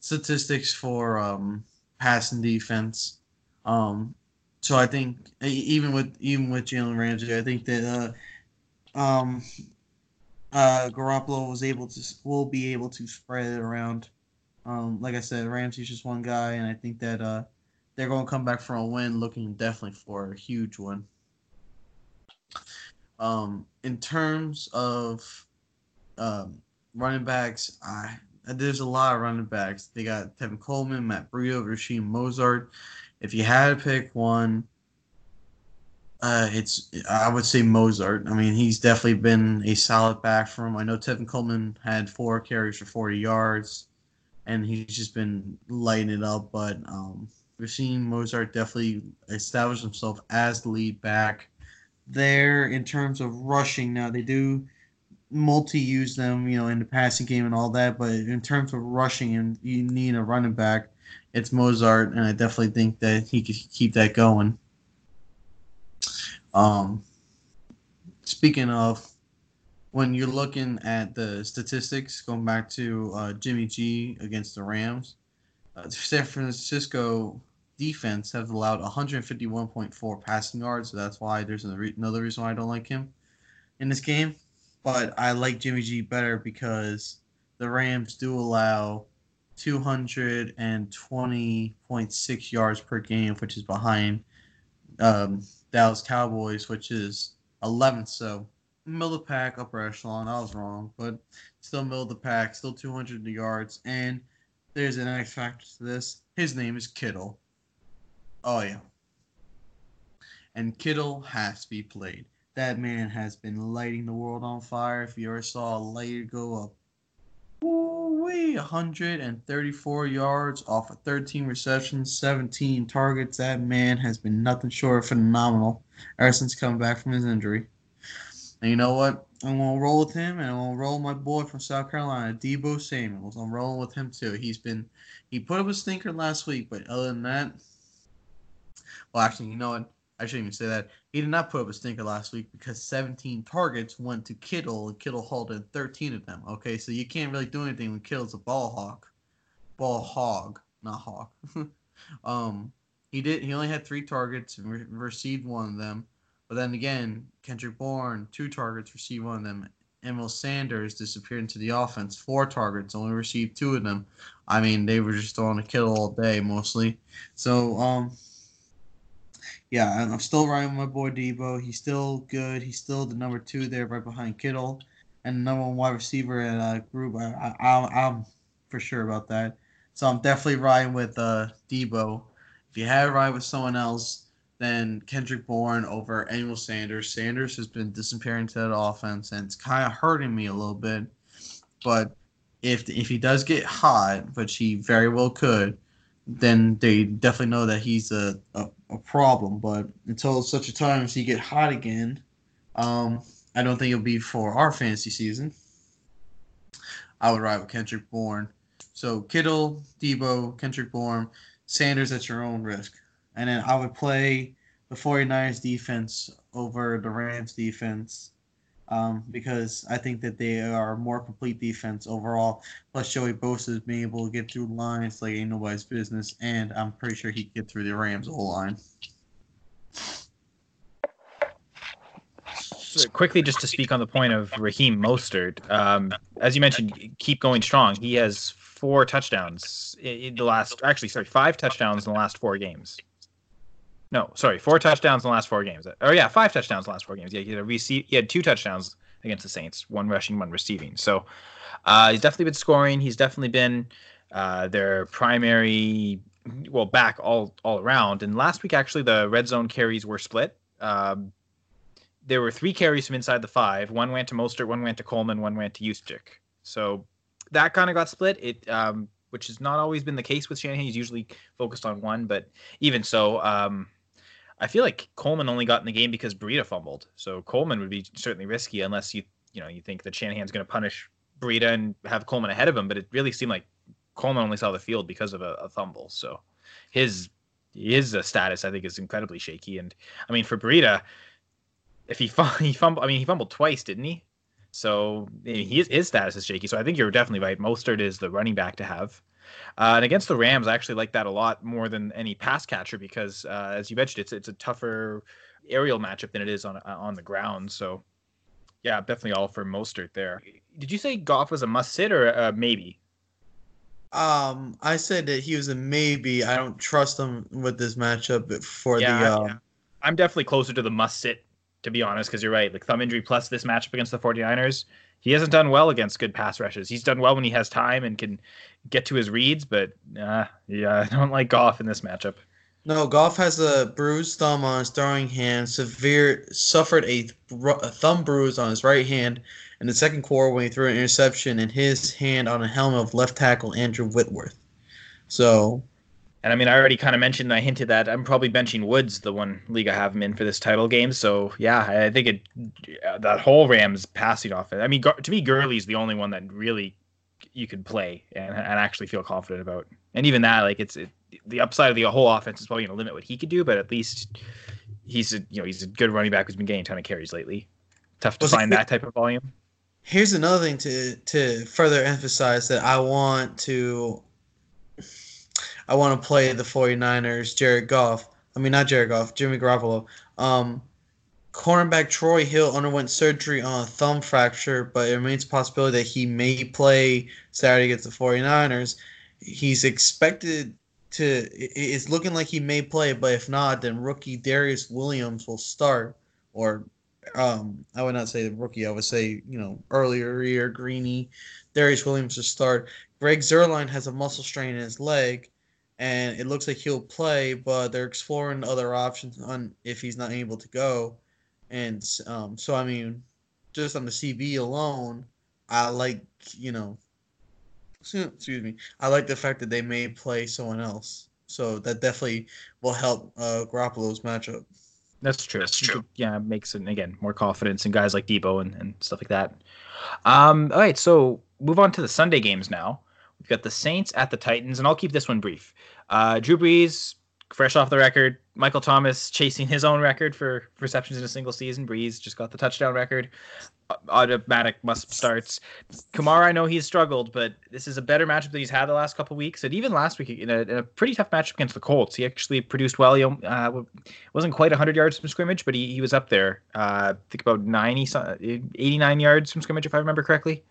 statistics for um, passing defense. Um, so I think even with even with Jalen Ramsey, I think that uh, um, uh, Garoppolo was able to will be able to spread it around. Um, like I said, Ramsey's just one guy, and I think that uh, they're going to come back from a win, looking definitely for a huge one. Um, in terms of um, running backs, I there's a lot of running backs. They got Tevin Coleman, Matt Breida, Raheem Mostert. If you had to pick one, uh, it's I would say Mostert. I mean, he's definitely been a solid back for him. I know Tevin Coleman had four carries for 40 yards, and he's just been lighting it up. But um, Raheem Mostert definitely established himself as the lead back. There in terms of rushing. Now they do multi-use them, you know, in the passing game and all that. But in terms of rushing, and you need a running back, it's Mostert, and I definitely think that he could keep that going. Um, speaking of, when you're looking at the statistics, going back to uh, Jimmy G against the Rams, uh, San Francisco defense have allowed 151.4 passing yards, so that's why there's another reason why I don't like him in this game. But I like Jimmy G better because the Rams do allow 220.6 yards per game, which is behind um, Dallas Cowboys, which is 11th. So middle of the pack, upper echelon. I was wrong, but still middle of the pack, still 200 yards. And there's an X factor to this. His name is Kittle. Oh yeah. And Kittle has to be played. That man has been lighting the world on fire. If you ever saw a light go up, woo-wee, 134 yards off of 13 receptions, 17 targets. That man has been nothing short of phenomenal ever since coming back from his injury. And you know what? I'm gonna roll with him, and I'm gonna roll my boy from South Carolina, Deebo Samuels. I'm rolling with him too. He's been he put up a stinker last week, but other than that, well, actually, you know what? I shouldn't even say that. He did not put up a stinker last week because 17 targets went to Kittle, and Kittle hauled in 13 of them. Okay, so you can't really do anything when Kittle's a ball hawk, ball hog, not hawk. um, he did. He only had three targets and re- received one of them. But then again, Kendrick Bourne, two targets, received one of them. Emil Sanders disappeared into the offense, four targets, only received two of them. I mean, they were just throwing a Kittle all day mostly. So, um, yeah, I'm still riding with my boy Deebo. He's still good. He's still the number two there, right behind Kittle, and number one wide receiver at uh, group. I, I, I'm for sure about that. So I'm definitely riding with uh, Deebo. If you had to ride with someone else, then Kendrick Bourne over Emmanuel Sanders. Sanders has been disappearing to that offense, and it's kind of hurting me a little bit. But if if he does get hot, which he very well could, then they definitely know that he's a, a, a problem. But until such a time as he get hot again, um, I don't think it'll be for our fantasy season. I would ride with Kendrick Bourne. So Kittle, Deebo, Kendrick Bourne, Sanders at your own risk. And then I would play the 49ers defense over the Rams defense um, because I think that they are more complete defense overall. Plus, Joey Bosa is being able to get through lines like ain't nobody's business, and I'm pretty sure he can get through the Rams' whole line. So quickly, just to speak on the point of Raheem Mostert, um, as you mentioned, keep going strong. He has four touchdowns in the last, actually, sorry, five touchdowns in the last four games. No, sorry, four touchdowns in the last four games. Oh yeah, five touchdowns in the last four games. Yeah, he had, rece- he had two touchdowns against the Saints, one rushing, one receiving. So uh, he's definitely been scoring. He's definitely been uh, their primary, well, back all all around. And last week, actually, the red zone carries were split. Um, there were three carries from inside the five. One went to Mostert, one went to Coleman, one went to Juszczyk. So that kind of got split. It um, which has not always been the case with Shanahan. He's usually focused on one, but even so, um, I feel like Coleman only got in the game because Breida fumbled. So Coleman would be certainly risky unless you you know you think that Shanahan's going to punish Breida and have Coleman ahead of him. But it really seemed like Coleman only saw the field because of a, a fumble. So his his uh, status I think is incredibly shaky. And I mean for Breida, if he he fumbled, I mean he fumbled twice, didn't he? So his his status is shaky. So I think you're definitely right. Mostert is the running back to have. Uh, and against the Rams, I actually like that a lot more than any pass catcher because, uh, as you mentioned, it's it's a tougher aerial matchup than it is on on the ground. So, yeah, definitely all for Mostert there. Did you say Goff was a must sit or a maybe? Um, I said that he was a maybe. I don't trust him with this matchup for yeah, the. Um, yeah. I'm definitely closer to the must sit, to be honest, because you're right. Like thumb injury plus this matchup against the 49ers, he hasn't done well against good pass rushes. He's done well when he has time and can get to his reads, but uh, yeah, I don't like Goff in this matchup. No, Goff has a bruised thumb on his throwing hand. Severe suffered a, a thumb bruise on his right hand in the second quarter when he threw an interception in his hand on a helmet of left tackle Andrew Whitworth. So, And I mean, I already kind of mentioned, I hinted that I'm probably benching Woods, the one league I have him in for this title game. So yeah, I think it uh, that whole Rams passing offense. I mean, to me, Gurley's the only one that really you could play and, and actually feel confident about. And even that, like it's it, the upside of the whole offense is probably going to limit what he could do, but at least he's a you know he's a good running back who's been getting a ton of carries lately. Tough to well, find that type of volume. Here's another thing to to further emphasize that I want to I want to play the 49ers, Jared Goff. I mean, not Jared Goff, Jimmy Garoppolo. Um, cornerback Troy Hill underwent surgery on a thumb fracture, but it remains a possibility that he may play Saturday against the 49ers. He's expected to, it's looking like he may play, but if not, then rookie Darious Williams will start. Or um, I would not say the rookie, I would say, you know, earlier year Greeny. Darious Williams will start. Greg Zuerlein has a muscle strain in his leg and it looks like he'll play, but they're exploring other options on if he's not able to go. And um, so, I mean, just on the CB alone, I like you know, excuse me, I like the fact that they may play someone else. So that definitely will help uh, Garoppolo's matchup. That's true. That's true. Yeah, makes it again more confidence in guys like Deebo and, and stuff like that. Um, all right, so move on to the Sunday games now. We've got the Saints at the Titans, and I'll keep this one brief. Uh, Drew Brees, fresh off the record. Michael Thomas chasing his own record for receptions in a single season. Brees just got the touchdown record. Automatic must starts. Kamara, I know he's struggled, but this is a better matchup than he's had the last couple weeks. And even last week, in a, in a, pretty tough matchup against the Colts, he actually produced well. He uh, wasn't quite 100 yards from scrimmage, but he, he was up there. Uh, I think about 90, 89 yards from scrimmage, if I remember correctly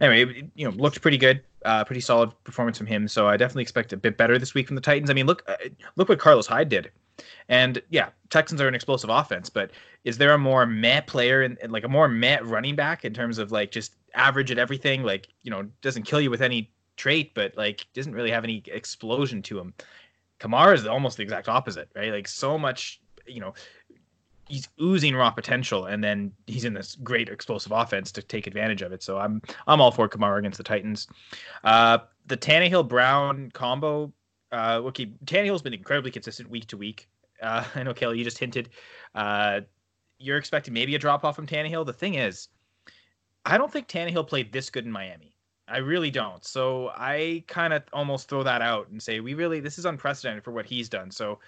anyway, you know, looked pretty good, uh, pretty solid performance from him. So I definitely expect a bit better this week from the Titans. I mean, look, uh, look what Carlos Hyde did. And yeah, Texans are an explosive offense, but is there a more meh player and like a more meh running back in terms of like just average at everything? Like, you know, doesn't kill you with any trait, but like doesn't really have any explosion to him. Kamara is almost the exact opposite, right? Like so much, you know, he's oozing raw potential, and then he's in this great explosive offense to take advantage of it. So I'm I'm all for Kamara against the Titans. Uh, the Tannehill Brown combo. Uh, okay, Tannehill's been incredibly consistent week to week. Uh, I know Kelly, you just hinted. Uh, you're expecting maybe a drop off from Tannehill. The thing is, I don't think Tannehill played this good in Miami. I really don't. So I kind of almost throw that out and say we really this is unprecedented for what he's done. So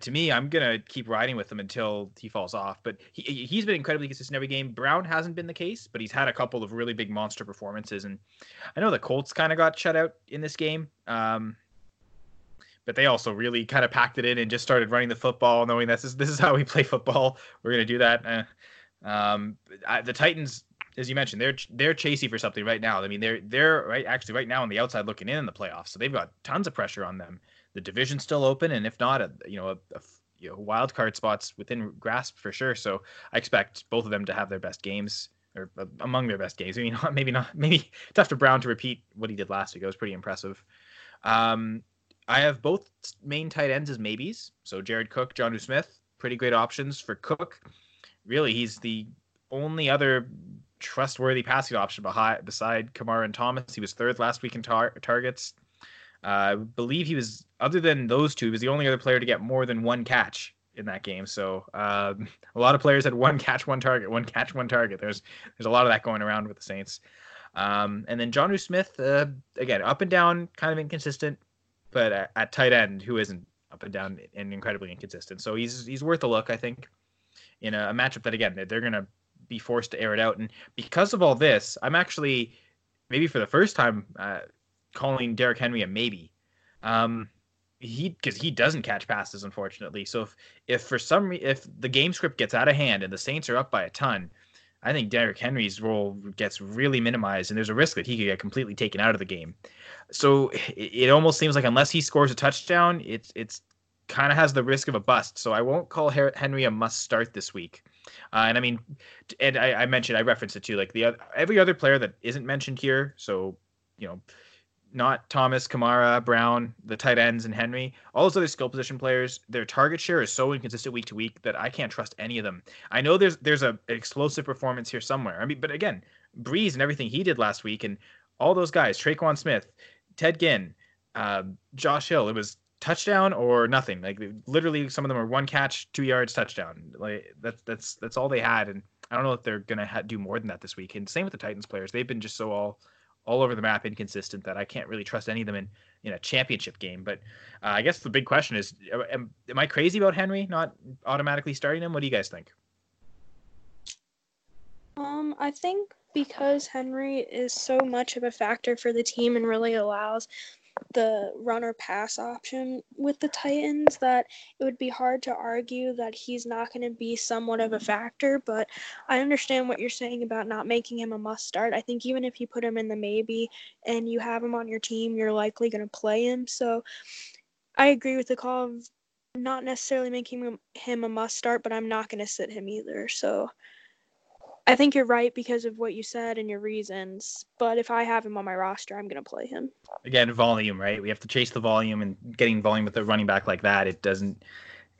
to me, I'm gonna keep riding with him until he falls off. But he he's been incredibly consistent every game. Brown hasn't been the case, but he's had a couple of really big monster performances. And I know the Colts kind of got shut out in this game, um, but they also really kind of packed it in and just started running the football, knowing this is this is how we play football. We're gonna do that. Eh. Um, I, the Titans, as you mentioned, they're they're chasing for something right now. I mean, they're they're right actually right now on the outside looking in in the playoffs, so they've got tons of pressure on them the division's still open, and if not, a, you know, a, a you know, wild card spots within grasp for sure. So I expect both of them to have their best games or uh, among their best games. I mean, maybe not, maybe tough for Brown to repeat what he did last week. It was pretty impressive. Um, I have both main tight ends as maybes. So Jared Cook, Jonnu Smith, pretty great options for Cook. Really, he's the only other trustworthy passing option behind beside Kamara and Thomas. He was third last week in tar- targets. Uh, I believe he was, other than those two, he was the only other player to get more than one catch in that game. So um, a lot of players had one catch, one target, one catch, one target. There's there's a lot of that going around with the Saints. Um, and then Jonnu Smith, uh, again, up and down, kind of inconsistent, but at, at, tight end, who isn't up and down and incredibly inconsistent. So he's he's worth a look, I think, in a, a matchup that again they're going to be forced to air it out. And because of all this, I'm actually maybe for the first time uh, calling Derrick Henry a maybe. Um, he because he doesn't catch passes, unfortunately. So if if for some if the game script gets out of hand and the Saints are up by a ton, I think Derrick Henry's role gets really minimized, and there's a risk that he could get completely taken out of the game. So it, it almost seems like unless he scores a touchdown, it's it's kind of has the risk of a bust. So I won't call Henry a must start this week. Uh, and I mean, and I, I mentioned I referenced it too, like the every other player that isn't mentioned here. So you know not Thomas, Kamara, Brown, the tight ends, and Henry. All those other skill position players, their target share is so inconsistent week to week that I can't trust any of them. I know there's there's a an explosive performance here somewhere. I mean, but again, Brees and everything he did last week, and all those guys, Tre'Quan Smith, Ted Ginn, uh, Josh Hill. It was touchdown or nothing. Like literally, some of them are one catch, two yards, touchdown. Like that's that's that's all they had, and I don't know if they're gonna ha- do more than that this week. And same with the Titans players; they've been just so all all over the map, inconsistent that I can't really trust any of them in in a championship game. But uh, I guess the big question is: am, am I crazy about Henry not automatically starting him? What do you guys think? Um, I think because Henry is so much of a factor for the team and really allows the runner pass option with the Titans that it would be hard to argue that he's not going to be somewhat of a factor. But I understand what you're saying about not making him a must start. I think even if you put him in the maybe and you have him on your team, you're likely going to play him. So I agree with the call of not necessarily making him a must start, but I'm not going to sit him either. So I think you're right because of what you said and your reasons. But if I have him on my roster, I'm going to play him. Again, volume, right? We have to chase the volume, and getting volume with a running back like that, it doesn't.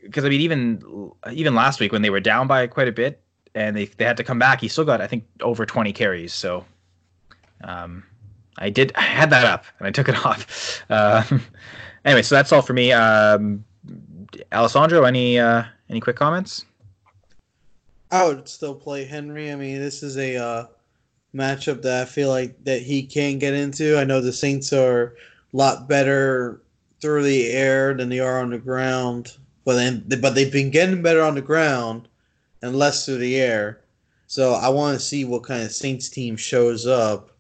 Because I mean, even even last week when they were down by quite a bit and they they had to come back, he still got I think over 20 carries. So, um, I did I had that up and I took it off. Uh, anyway, so that's all for me. Um, Alessandro, any uh, any quick comments? I would still play Henry. I mean, this is a uh, matchup that I feel like that he can get into. I know the Saints are a lot better through the air than they are on the ground, but then but they've been getting better on the ground and less through the air. So I want to see what kind of Saints team shows up.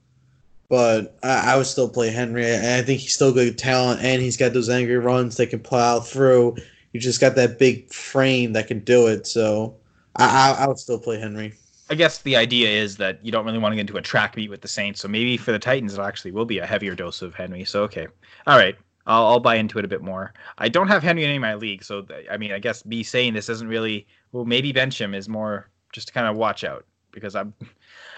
But I, I would still play Henry. I, I think he's still good talent, and he's got those angry runs that can plow through. You just got that big frame that can do it. So I, I, would still play Henry. I guess the idea is that you don't really want to get into a track meet with the Saints. So maybe for the Titans, it actually will be a heavier dose of Henry. So okay, all right, I'll, I'll buy into it a bit more. I don't have Henry in any of my league, so I mean, I guess me saying this isn't really well. Maybe bench him is more just to kind of watch out because I'm.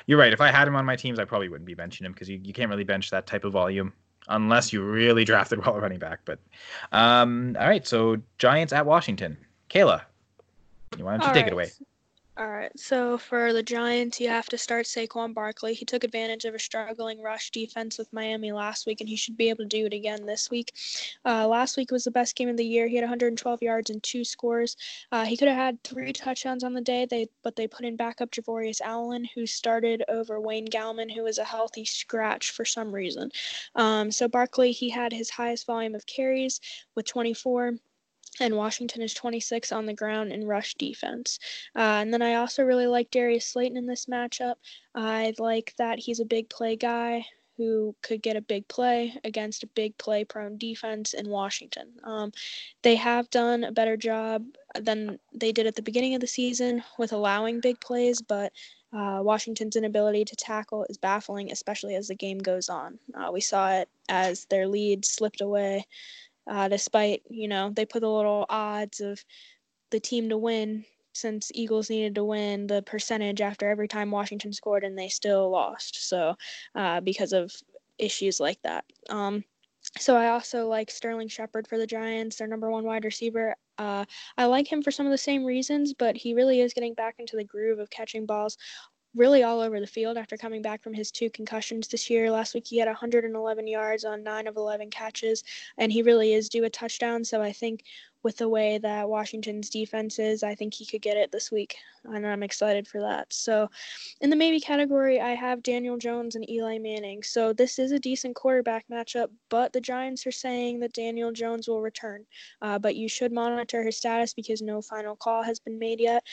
You're right. If I had him on my teams, I probably wouldn't be benching him because you, you can't really bench that type of volume unless you really drafted well running back. But um, all right, so Giants at Washington. Kayla, why don't you All take right. it away? All right. So for the Giants, you have to start Saquon Barkley. He took advantage of a struggling rush defense with Miami last week, and he should be able to do it again this week. Uh, last week was the best game of the year. He had 112 yards and two scores. Uh, he could have had three touchdowns on the day, they but they put in backup Javorius Allen, who started over Wayne Gallman, who was a healthy scratch for some reason. Um, so Barkley, he had his highest volume of carries with 24 and Washington is 26 on the ground in rush defense. Uh, and then I also really like Darius Slayton in this matchup. I like that he's a big play guy who could get a big play against a big play prone defense in Washington. Um, they have done a better job than they did at the beginning of the season with allowing big plays, but uh, Washington's inability to tackle is baffling, especially as the game goes on. Uh, we saw it as their lead slipped away uh, despite you know they put the little odds of the team to win since Eagles needed to win the percentage after every time Washington scored and they still lost. So uh, because of issues like that. Um, so I also like Sterling Shepard for the Giants, their number one wide receiver. Uh, I like him for some of the same reasons, but he really is getting back into the groove of catching balls really all over the field after coming back from his two concussions this year. Last week he had 111 yards on 9 of 11 catches and he really is due a touchdown, so I think with the way that Washington's defense is, I think he could get it this week and I'm excited for that. So in the maybe category, I have Daniel Jones and Eli Manning. So this is a decent quarterback matchup, but the Giants are saying that Daniel Jones will return. Uh, but you should monitor his status because no final call has been made yet.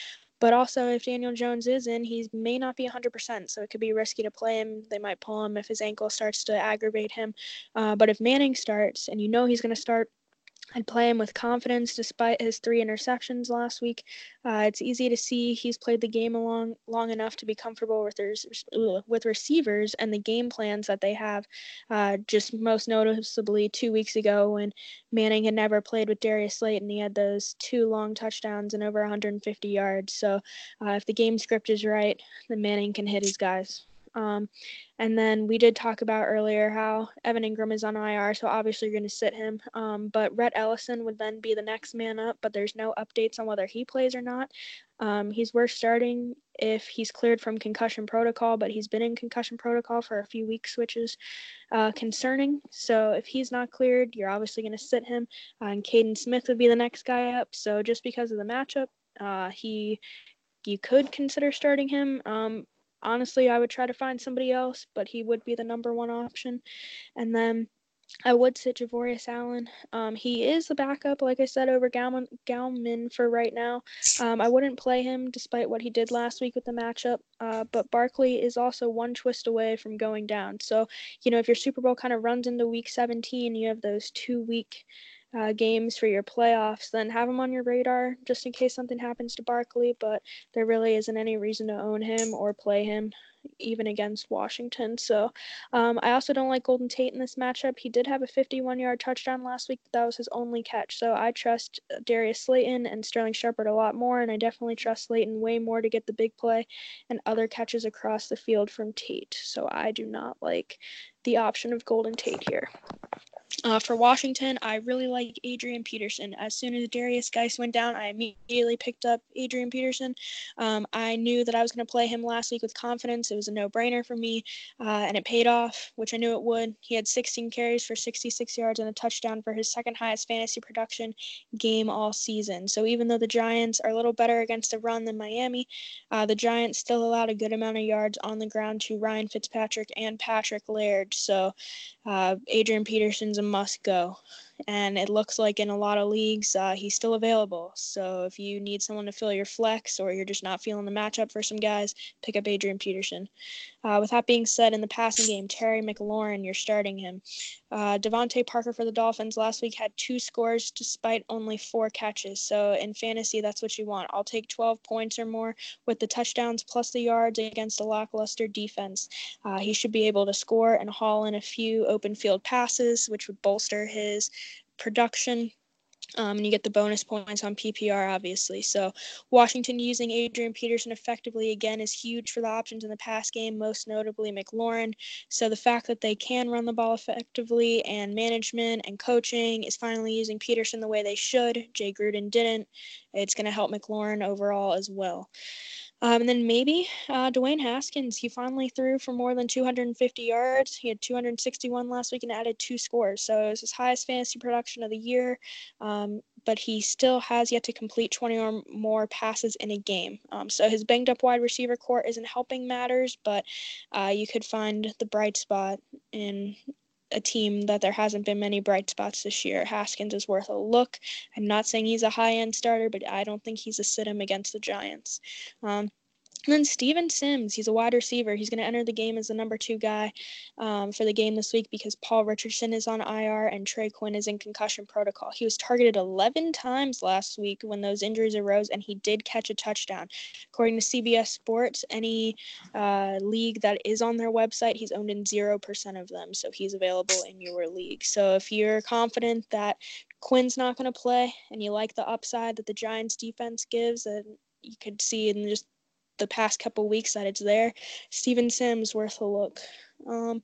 But also, if Daniel Jones is in, he may not be 100%, so it could be risky to play him. They might pull him if his ankle starts to aggravate him. Uh, but if Manning starts, and you know he's going to start, I'd play him with confidence despite his three interceptions last week. Uh, it's easy to see he's played the game along long enough to be comfortable with with receivers and the game plans that they have. Uh, just most noticeably, two weeks ago when Manning had never played with Darius Slayton, he had those two long touchdowns and over 150 yards. So uh, if the game script is right, then Manning can hit his guys. Um, and then we did talk about earlier how Evan Engram is on IR, so obviously you're going to sit him. Um, but Rhett Ellison would then be the next man up, but there's no updates on whether he plays or not. Um, he's worth starting if he's cleared from concussion protocol, but he's been in concussion protocol for a few weeks, which is uh, concerning. So if he's not cleared, you're obviously going to sit him. Uh, and Kaden Smith would be the next guy up. So just because of the matchup, uh, he you could consider starting him. Um, honestly, I would try to find somebody else, but he would be the number one option. And then I would sit Javorius Allen. Um, he is the backup, like I said, over Gallman for right now. Um, I wouldn't play him despite what he did last week with the matchup. Uh, but Barkley is also one twist away from going down. So, you know, if your Super Bowl kind of runs into week 17, you have those two week uh, games for your playoffs, then have him on your radar just in case something happens to Barkley. But there really isn't any reason to own him or play him, even against Washington. So um, I also don't like Golden Tate in this matchup. He did have a 51 yard touchdown last week, but that was his only catch. So I trust Darius Slayton and Sterling Shepard a lot more, and I definitely trust Slayton way more to get the big play and other catches across the field from Tate. So I do not like the option of Golden Tate here. Uh, for Washington, I really like Adrian Peterson. As soon as Darius Guice went down, I immediately picked up Adrian Peterson. Um, I knew that I was going to play him last week with confidence. It was a no brainer for me, uh, and it paid off, which I knew it would. He had 16 carries for 66 yards and a touchdown for his second highest fantasy production game all season. So even though the Giants are a little better against the run than Miami, uh, the Giants still allowed a good amount of yards on the ground to Ryan Fitzpatrick and Patrick Laird. So uh, Adrian Peterson's a must go. And it looks like in a lot of leagues, uh, he's still available. So if you need someone to fill your flex or you're just not feeling the matchup for some guys, pick up Adrian Peterson. Uh, with that being said, in the passing game, Terry McLaurin, you're starting him. Uh, DeVante Parker for the Dolphins last week had two scores despite only four catches. So in fantasy, that's what you want. I'll take 12 points or more with the touchdowns plus the yards against a lackluster defense. Uh, he should be able to score and haul in a few open field passes, which would bolster his production. Um, and you get the bonus points on PPR, obviously. So, Washington using Adrian Peterson effectively again is huge for the options in the pass game, most notably McLaurin. So, the fact that they can run the ball effectively and management and coaching is finally using Peterson the way they should. Jay Gruden didn't. It's going to help McLaurin overall as well. Um, and then maybe uh, Dwayne Haskins. He finally threw for more than 250 yards. He had 261 last week and added two scores. So it was his highest fantasy production of the year. Um, but he still has yet to complete 20 or more passes in a game. Um, so his banged up wide receiver core isn't helping matters, but uh, you could find the bright spot in a team that there hasn't been many bright spots this year. Haskins is worth a look. I'm not saying he's a high end starter, but I don't think he's a sit him against the Giants. Um, and then Steven Sims, he's a wide receiver. He's going to enter the game as the number two guy um, for the game this week because Paul Richardson is on IR and Trey Quinn is in concussion protocol. He was targeted 11 times last week when those injuries arose, and he did catch a touchdown. According to CBS Sports, any uh, league that is on their website, he's owned in 0% of them. So he's available in your league. So if you're confident that Quinn's not going to play and you like the upside that the Giants defense gives, and you could see in just the past couple weeks that it's there. Steven Sims worth a look. Um,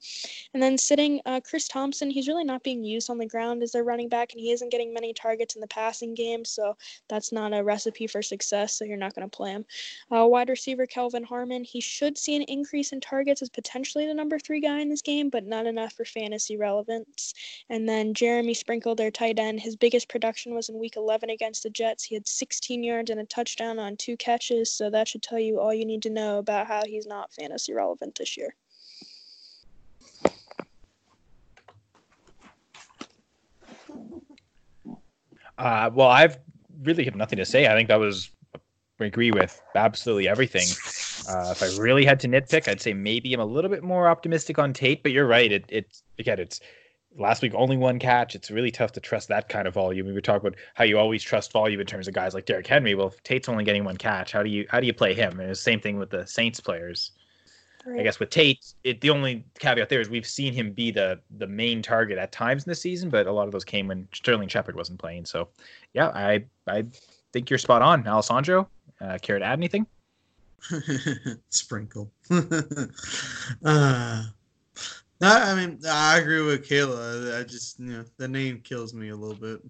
and then sitting uh, Chris Thompson, he's really not being used on the ground as their running back, and he isn't getting many targets in the passing game, so that's not a recipe for success. So you're not going to play him. Uh, wide receiver Kelvin Harmon, he should see an increase in targets as potentially the number three guy in this game, but not enough for fantasy relevance. And then Jeremy Sprinkle, their tight end, his biggest production was in Week 11 against the Jets. He had 16 yards and a touchdown on two catches, so that should tell you all you need to know about how he's not fantasy relevant this year. Uh, well, I've really have nothing to say. I think that was I agree with absolutely everything. Uh, if I really had to nitpick, I'd say maybe I'm a little bit more optimistic on Tate, but you're right. It it again, it's last week only one catch. It's really tough to trust that kind of volume. We were talking about how you always trust volume in terms of guys like Derrick Henry. Well, Tate's only getting one catch, how do you how do you play him? And the same thing with the Saints players. Right. I guess with Tate, it, the only caveat there is we've seen him be the the main target at times in the season, but a lot of those came when Sterling Shepard wasn't playing. So, yeah, I I think you're spot on, Alessandro. Uh, care to add anything? Sprinkle. uh, no, I mean I agree with Kayla. I just you know the name kills me a little bit.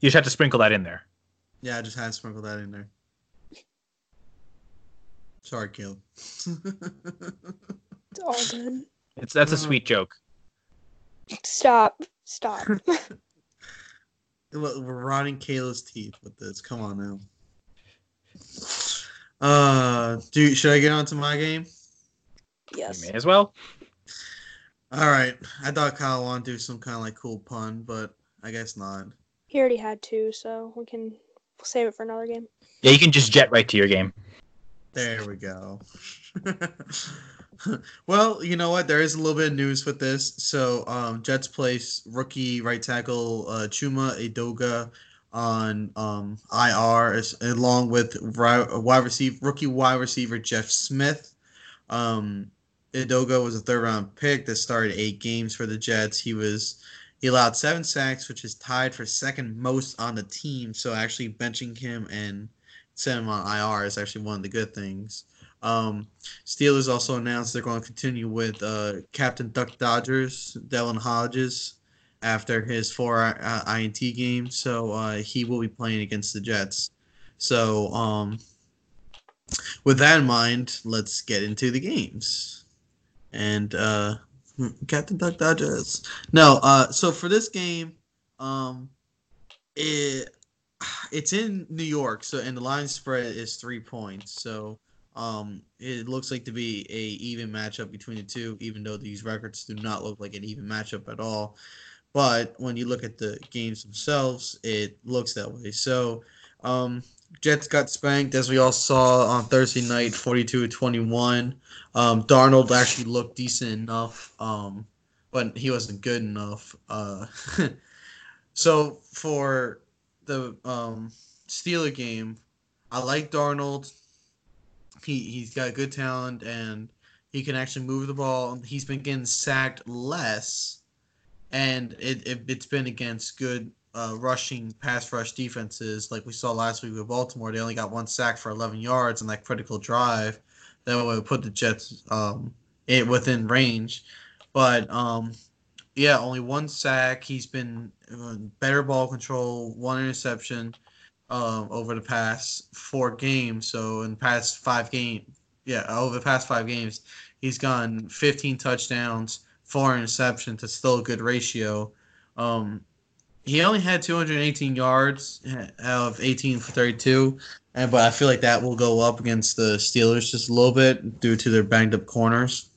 You just have to sprinkle that in there. Yeah, I just had to sprinkle that in there. Sorry, Kayla. It's all good. It's that's a Uh, sweet joke. Stop. Stop. Look, We're rotting Kayla's teeth with this. Come on now. Uh, do should I get on to my game? yes. You may as well. All right. I thought Kyle wanted to do some kind of like cool pun, but I guess not. He already had two, so we can save it for another game. Yeah, you can just jet right to your game. There we go. well, you know what? There is a little bit of news with this. So, um, Jets place rookie right tackle uh, Chuma Edoga on um, IR, as, along with wide receiver rookie wide receiver Jeff Smith. Um, Edoga was a third round pick that started eight games for the Jets. He was he allowed seven sacks, which is tied for second most on the team. So actually benching him and sent him on IR is actually one of the good things. Um, Steelers also announced they're going to continue with uh, Captain Duck Dodgers, Devlin Hodges, after his four uh, INT game. So uh, he will be playing against the Jets. So um, with that in mind, let's get into the games. And uh, Captain Duck Dodgers. No, uh, so for this game, um, it it's in New York, so and the line spread is three points. So um, it looks like to be a even matchup between the two, even though these records do not look like an even matchup at all. But when you look at the games themselves, it looks that way. So um, Jets got spanked, as we all saw on Thursday night, 42 21. Um, Darnold actually looked decent enough, um, but he wasn't good enough. Uh, so for the um, Steeler game, I like Darnold. He he's got good talent and he can actually move the ball. He's been getting sacked less, and it, it it's been against good uh, rushing pass rush defenses like we saw last week with Baltimore. They only got one sack for 11 yards in that critical drive that would put the Jets um, it within range. But um, yeah, only one sack. He's been uh, better ball control, one interception um, over the past four games. So in the past five games, yeah, over the past five games, he's gone 15 touchdowns, four interceptions. It's still a good ratio. Um, he only had 218 yards out of 18 for 32, and but I feel like that will go up against the Steelers just a little bit due to their banged up corners.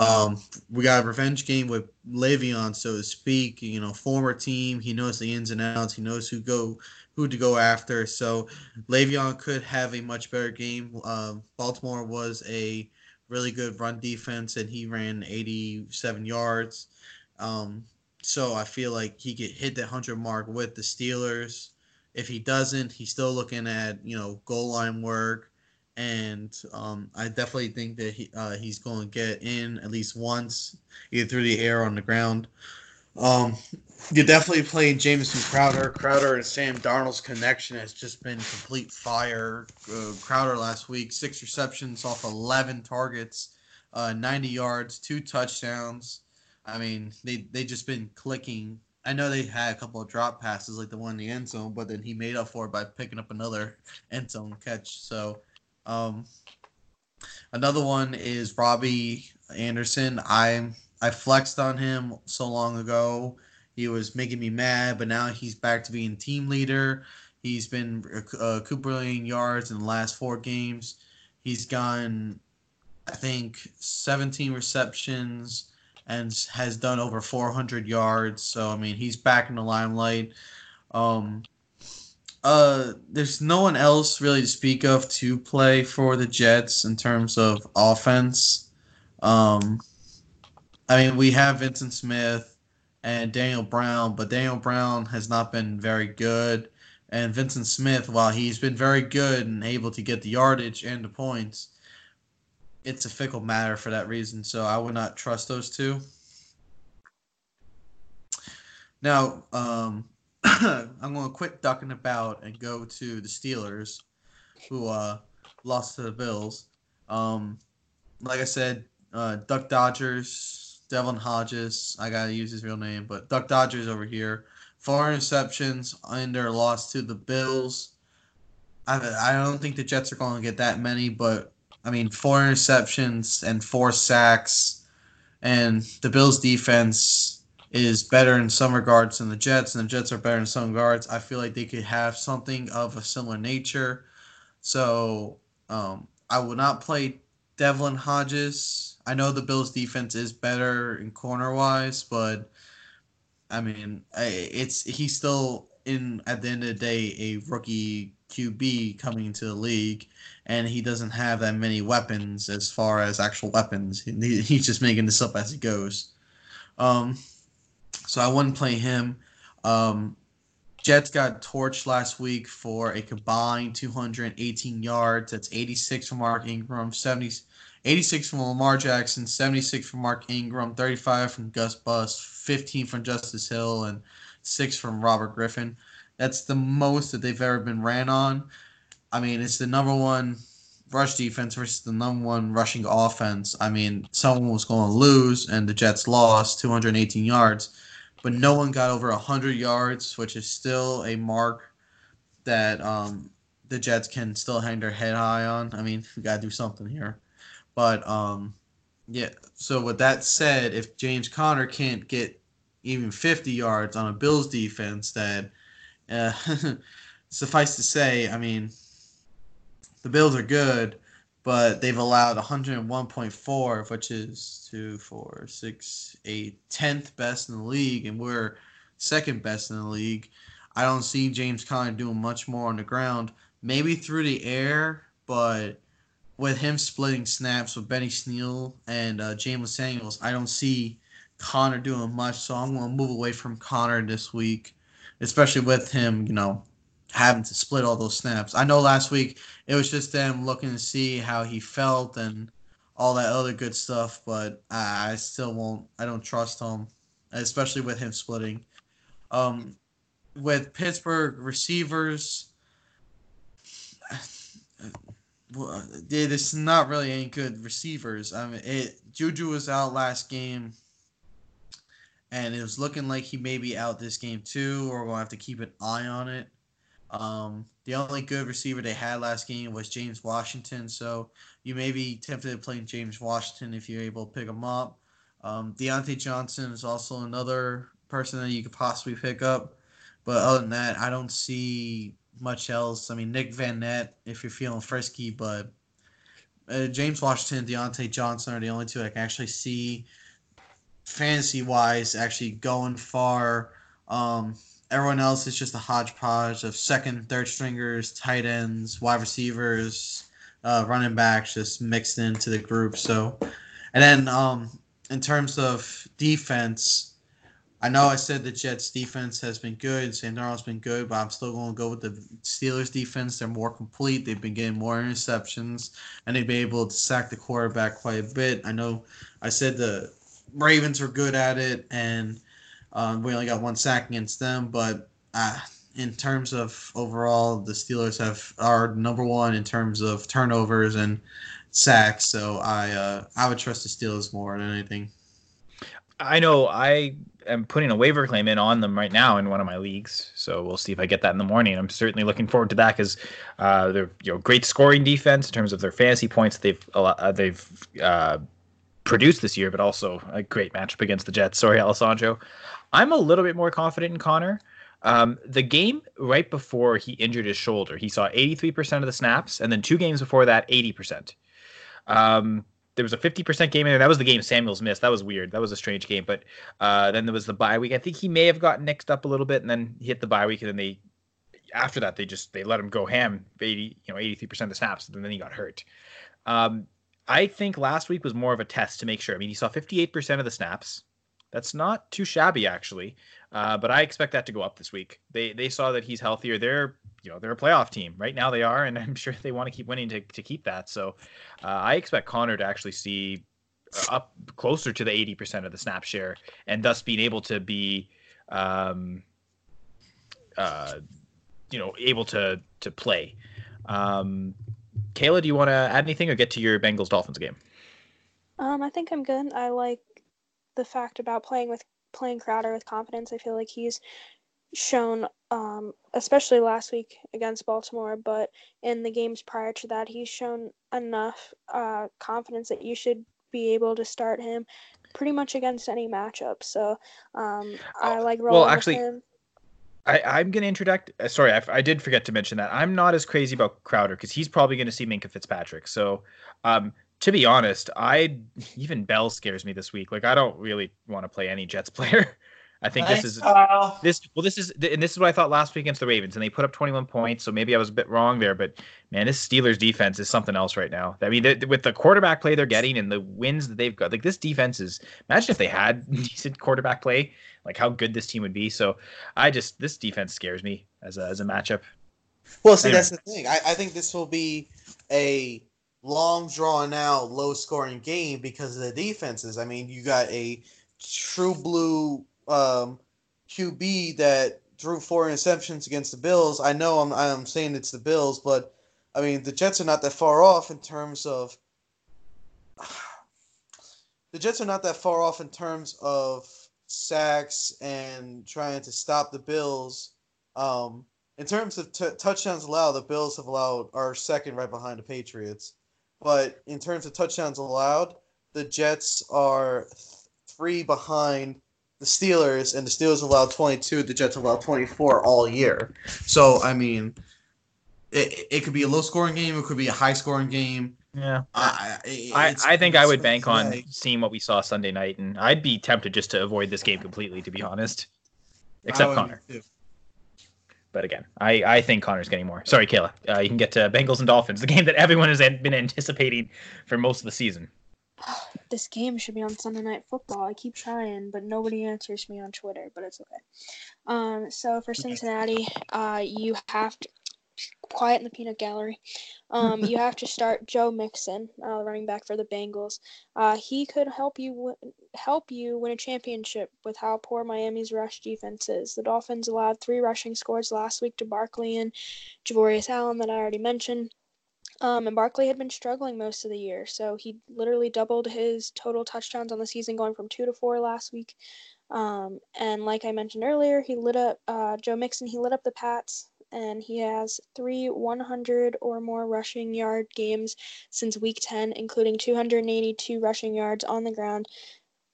Um, we got a revenge game with Le'Veon, so to speak. You know, former team. He knows the ins and outs. He knows who go who to go after. So Le'Veon could have a much better game. Um, Baltimore was a really good run defense, and he ran 87 yards. Um, so I feel like he could hit that hundred mark with the Steelers. If he doesn't, he's still looking at you know goal line work, and um, I definitely think that he uh, he's going to get in at least once, either through the air or on the ground. Um, you're definitely playing Jamison Crowder. Crowder and Sam Darnold's connection has just been complete fire. Uh, Crowder last week, six receptions off 11 targets, uh, 90 yards, two touchdowns. I mean, they they just been clicking. I know they had a couple of drop passes like the one in the end zone, but then he made up for it by picking up another end zone catch. So, um, another one is Robbie Anderson. I I flexed on him so long ago. He was making me mad, but now he's back to being team leader. He's been uh, accumulating yards in the last four games. He's gone, I think, 17 receptions and has done over 400 yards. So I mean, he's back in the limelight. Um, uh, there's no one else really to speak of to play for the Jets in terms of offense. Um, I mean, we have Vyncint Smith and Daniel Brown, but Daniel Brown has not been very good. And Vyncint Smith, while he's been very good and able to get the yardage and the points, it's a fickle matter for that reason. So I would not trust those two. Now, um, I'm going to quit ducking about and go to the Steelers. who uh, lost to the Bills. Um, like I said, uh, Duck Dodgers, Devlin Hodges. I gotta use his real name, but Duck Dodgers over here. Four interceptions in their loss to the Bills. I, I don't think the Jets are going to get that many, but I mean, four interceptions and four sacks, and the Bills' defense is better in some regards than the Jets, and the Jets are better in some regards. I feel like they could have something of a similar nature. So um, I would not play Devlin Hodges. I know the Bills' defense is better in corner wise, but I mean, it's he's still in at the end of the day a rookie QB coming into the league, and he doesn't have that many weapons as far as actual weapons. He, he's just making this up as he goes. Um, so I wouldn't play him. Um, Jets got torched last week for a combined 218 yards. That's 86 from Mark Ingram, 70, 86 from Lamar Jackson, 76 from Mark Ingram, 35 from Gus Bus, 15 from Justice Hill, and six from Robert Griffin. That's the most that they've ever been ran on. I mean, it's the number one rush defense versus the number one rushing offense. I mean, someone was going to lose, and the Jets lost 218 yards, but no one got over 100 yards, which is still a mark that um, the Jets can still hang their head high on. I mean, we got to do something here. But um, yeah. So with that said, if James Conner can't get even 50 yards on a Bills defense, that uh, suffice to say, I mean, the Bills are good, but they've allowed 101.4, which is two, four, six, eight, tenth best in the league, and we're second best in the league. I don't see James Conner doing much more on the ground. Maybe through the air, but with him splitting snaps with Benny Snell and uh, James Samuels, I don't see Conner doing much. So I'm going to move away from Conner this week, especially with him, you know, having to split all those snaps. I know last week it was just them looking to see how he felt and all that other good stuff, but I, I still won't. I don't trust him, especially with him splitting. Um, with Pittsburgh receivers well, this is not really any good receivers. I mean, it Juju was out last game, and it was looking like he may be out this game too, or we'll have to keep an eye on it. Um, the only good receiver they had last game was James Washington, so you may be tempted to play James Washington if you're able to pick him up. Um, Diontae Johnson is also another person that you could possibly pick up, but other than that, I don't see much else. I mean, Nick Vannett, if you're feeling frisky, but uh, James Washington, Diontae Johnson are the only two I can actually see fantasy wise actually going far. Um, everyone else is just a hodgepodge of second, third stringers, tight ends, wide receivers, uh, running backs, just mixed into the group. So, and then um, in terms of defense, I know I said the Jets defense has been good, Sam Darnold's been good, but I'm still going to go with the Steelers defense. They're more complete. They've been getting more interceptions, and they've been able to sack the quarterback quite a bit. I know I said the Ravens are good at it, and um, we only got one sack against them, but uh, in terms of overall, the Steelers have are number one in terms of turnovers and sacks. So I uh, I would trust the Steelers more than anything. I know I am putting a waiver claim in on them right now in one of my leagues, so we'll see if I get that in the morning. I'm certainly looking forward to that because uh, they're you know great scoring defense in terms of their fantasy points they've uh, they've uh, produced this year, but also a great matchup against the Jets. Sorry, Alessandro. I'm a little bit more confident in Conner. Um, the game right before he injured his shoulder, he saw 83% of the snaps, and then two games before that, 80%. Um, there was a 50% game in there. That was the game Samuels missed. That was weird. That was a strange game. But uh, then there was the bye week. I think he may have gotten mixed up a little bit and then hit the bye week. And then they, after that, they just, they let him go ham 80, you know, 83% of the snaps. And then he got hurt. Um, I think last week was more of a test to make sure. I mean, he saw 58% of the snaps. That's not too shabby, actually. Uh, but I expect that to go up this week. They they saw that he's healthier. They're you know they're a playoff team right now. They are, and I'm sure they want to keep winning to to keep that. So uh, I expect Conner to actually see uh, up closer to the 80% of the snap share, and thus being able to be, um, uh, you know, able to to play. Um, Kayla, do you want to add anything or get to your Bengals Dolphins game? Um, I think I'm good. I like the fact about playing with playing Crowder with confidence. I feel like he's shown, um, especially last week against Baltimore, but in the games prior to that, he's shown enough uh, confidence that you should be able to start him pretty much against any matchup. So um, I Oh, like well, actually- with him. I, I'm going to interject. uh, Sorry, I, I did forget to mention that. I'm not as crazy about Crowder because he's probably going to see Minkah Fitzpatrick. So, um, to be honest, I even Bell scares me this week. Like, I don't really want to play any Jets player. I think this is Kyle. this. Well, this is and this is what I thought last week against the Ravens, and they put up 21 points. So maybe I was a bit wrong there, but man, this Steelers defense is something else right now. I mean, they- with the quarterback play they're getting and the wins that they've got, like this defense is. Imagine if they had decent quarterback play, like how good this team would be. So I just this defense scares me as a as a matchup. Well, see, Anyway. that's the thing. I, I think this will be a long, drawn out, low scoring game because of the defenses. I mean, you got a true blue um, QB that threw four interceptions against the Bills. I know I'm, I'm saying it's the Bills, but I mean, the Jets are not that far off in terms of. The Jets are not that far off in terms of sacks and trying to stop the Bills. Um, in terms of t- touchdowns allowed, the Bills have allowed are second right behind the Patriots. But in terms of touchdowns allowed, the Jets are th- three behind the Steelers, and the Steelers allowed 22. The Jets allowed 24 all year. So I mean, It, it could be a low scoring game. It could be a high scoring game. Yeah. I, I, I think I would bank on seeing what we saw Sunday night, and I'd be tempted just to avoid this game completely, to be honest. Except Conner. too. But again, I, I think Conner's getting more. Sorry, Kayla. Uh, you can get to Bengals and Dolphins, the game that everyone has been anticipating for most of the season. This game should be on Sunday Night Football. I keep trying, but nobody answers me on Twitter. But it's okay. Um, so for Cincinnati, uh, you have to quiet in the peanut gallery. Um, you have to start Joe Mixon, uh, running back for the Bengals. Uh, he could help you w- help you win a championship with how poor Miami's rush defense is. The Dolphins allowed three rushing scores last week to Barkley and Javorius Allen that I already mentioned. Um, and Barkley had been struggling most of the year, so he literally doubled his total touchdowns on the season, going from two to four last week. Um, and like I mentioned earlier, he lit up uh, Joe Mixon. He lit up the Pats, and he has three 100 or more rushing yard games since Week 10, including 282 rushing yards on the ground.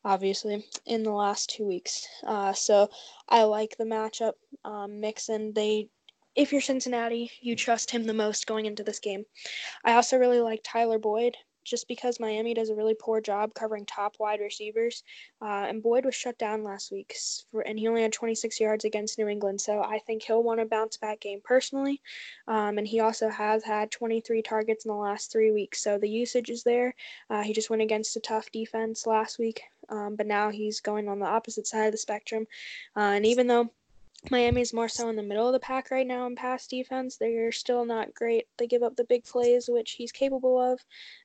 Obviously, in the last two weeks. Uh, so I like the matchup. Um, Mixon, they if you're Cincinnati, you trust him the most going into this game. I also really like Tyler Boyd just because Miami does a really poor job covering top wide receivers. Uh, and Boyd was shut down last week, for, and he only had 26 yards against New England. So I think he'll want a bounce back game personally. Um, and he also has had 23 targets in the last three weeks. So the usage is there. Uh, he just went against a tough defense last week, um, but now he's going on the opposite side of the spectrum. Uh, and even though Miami's more so in the middle of the pack right now in pass defense. They're still not great. They give up the big plays, which he's capable of,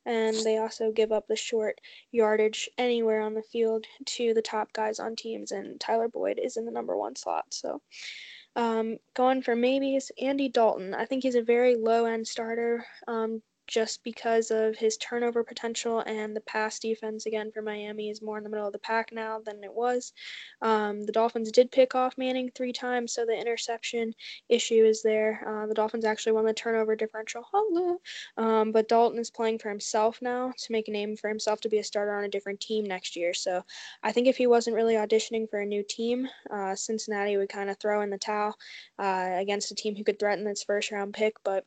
and they also give up the short yardage anywhere on the field to the top guys on teams. And Tyler Boyd is in the number one slot. So, um, going for maybes, Andy Dalton. I think he's a very low end starter. Um, just because of his turnover potential and the pass defense again for Miami is more in the middle of the pack now than it was. Um, the Dolphins did pick off Manning three times, so the interception issue is there. Uh, the Dolphins actually won the turnover differential. Um, but Dalton is playing for himself now to make a name for himself to be a starter on a different team next year. So I think if he wasn't really auditioning for a new team, uh, Cincinnati would kind of throw in the towel uh, against a team who could threaten its first round pick. But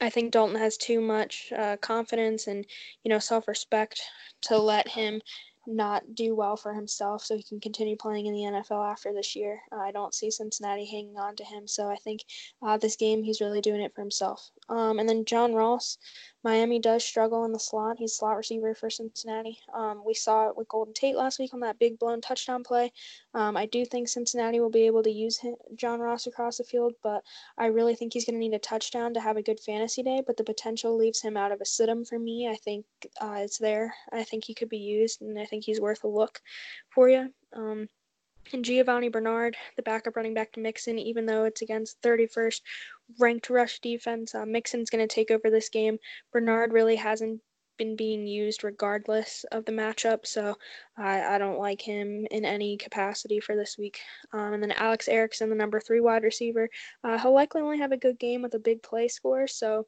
I think Dalton has too much uh, confidence and you know self respect to let him not do well for himself so he can continue playing in the NFL after this year. Uh, I don't see Cincinnati hanging on to him, so I think uh, this game he's really doing it for himself. Um, and then John Ross, Miami does struggle in the slot. He's slot receiver for Cincinnati. Um, we saw it with Golden Tate last week on that big blown touchdown play. Um, I do think Cincinnati will be able to use him, John Ross across the field, but I really think he's going to need a touchdown to have a good fantasy day. But the potential leaves him out of a sit-em for me. I think uh, it's there. I think he could be used, and I think he's worth a look for you. Um, And Giovani Bernard, the backup running back to Mixon, even though it's against 31st ranked rush defense, uh, Mixon's going to take over this game. Bernard really hasn't been being used regardless of the matchup, so I, I don't like him in any capacity for this week. Um, and then Alex Erickson, the number three wide receiver, uh, he'll likely only have a good game with a big play score. So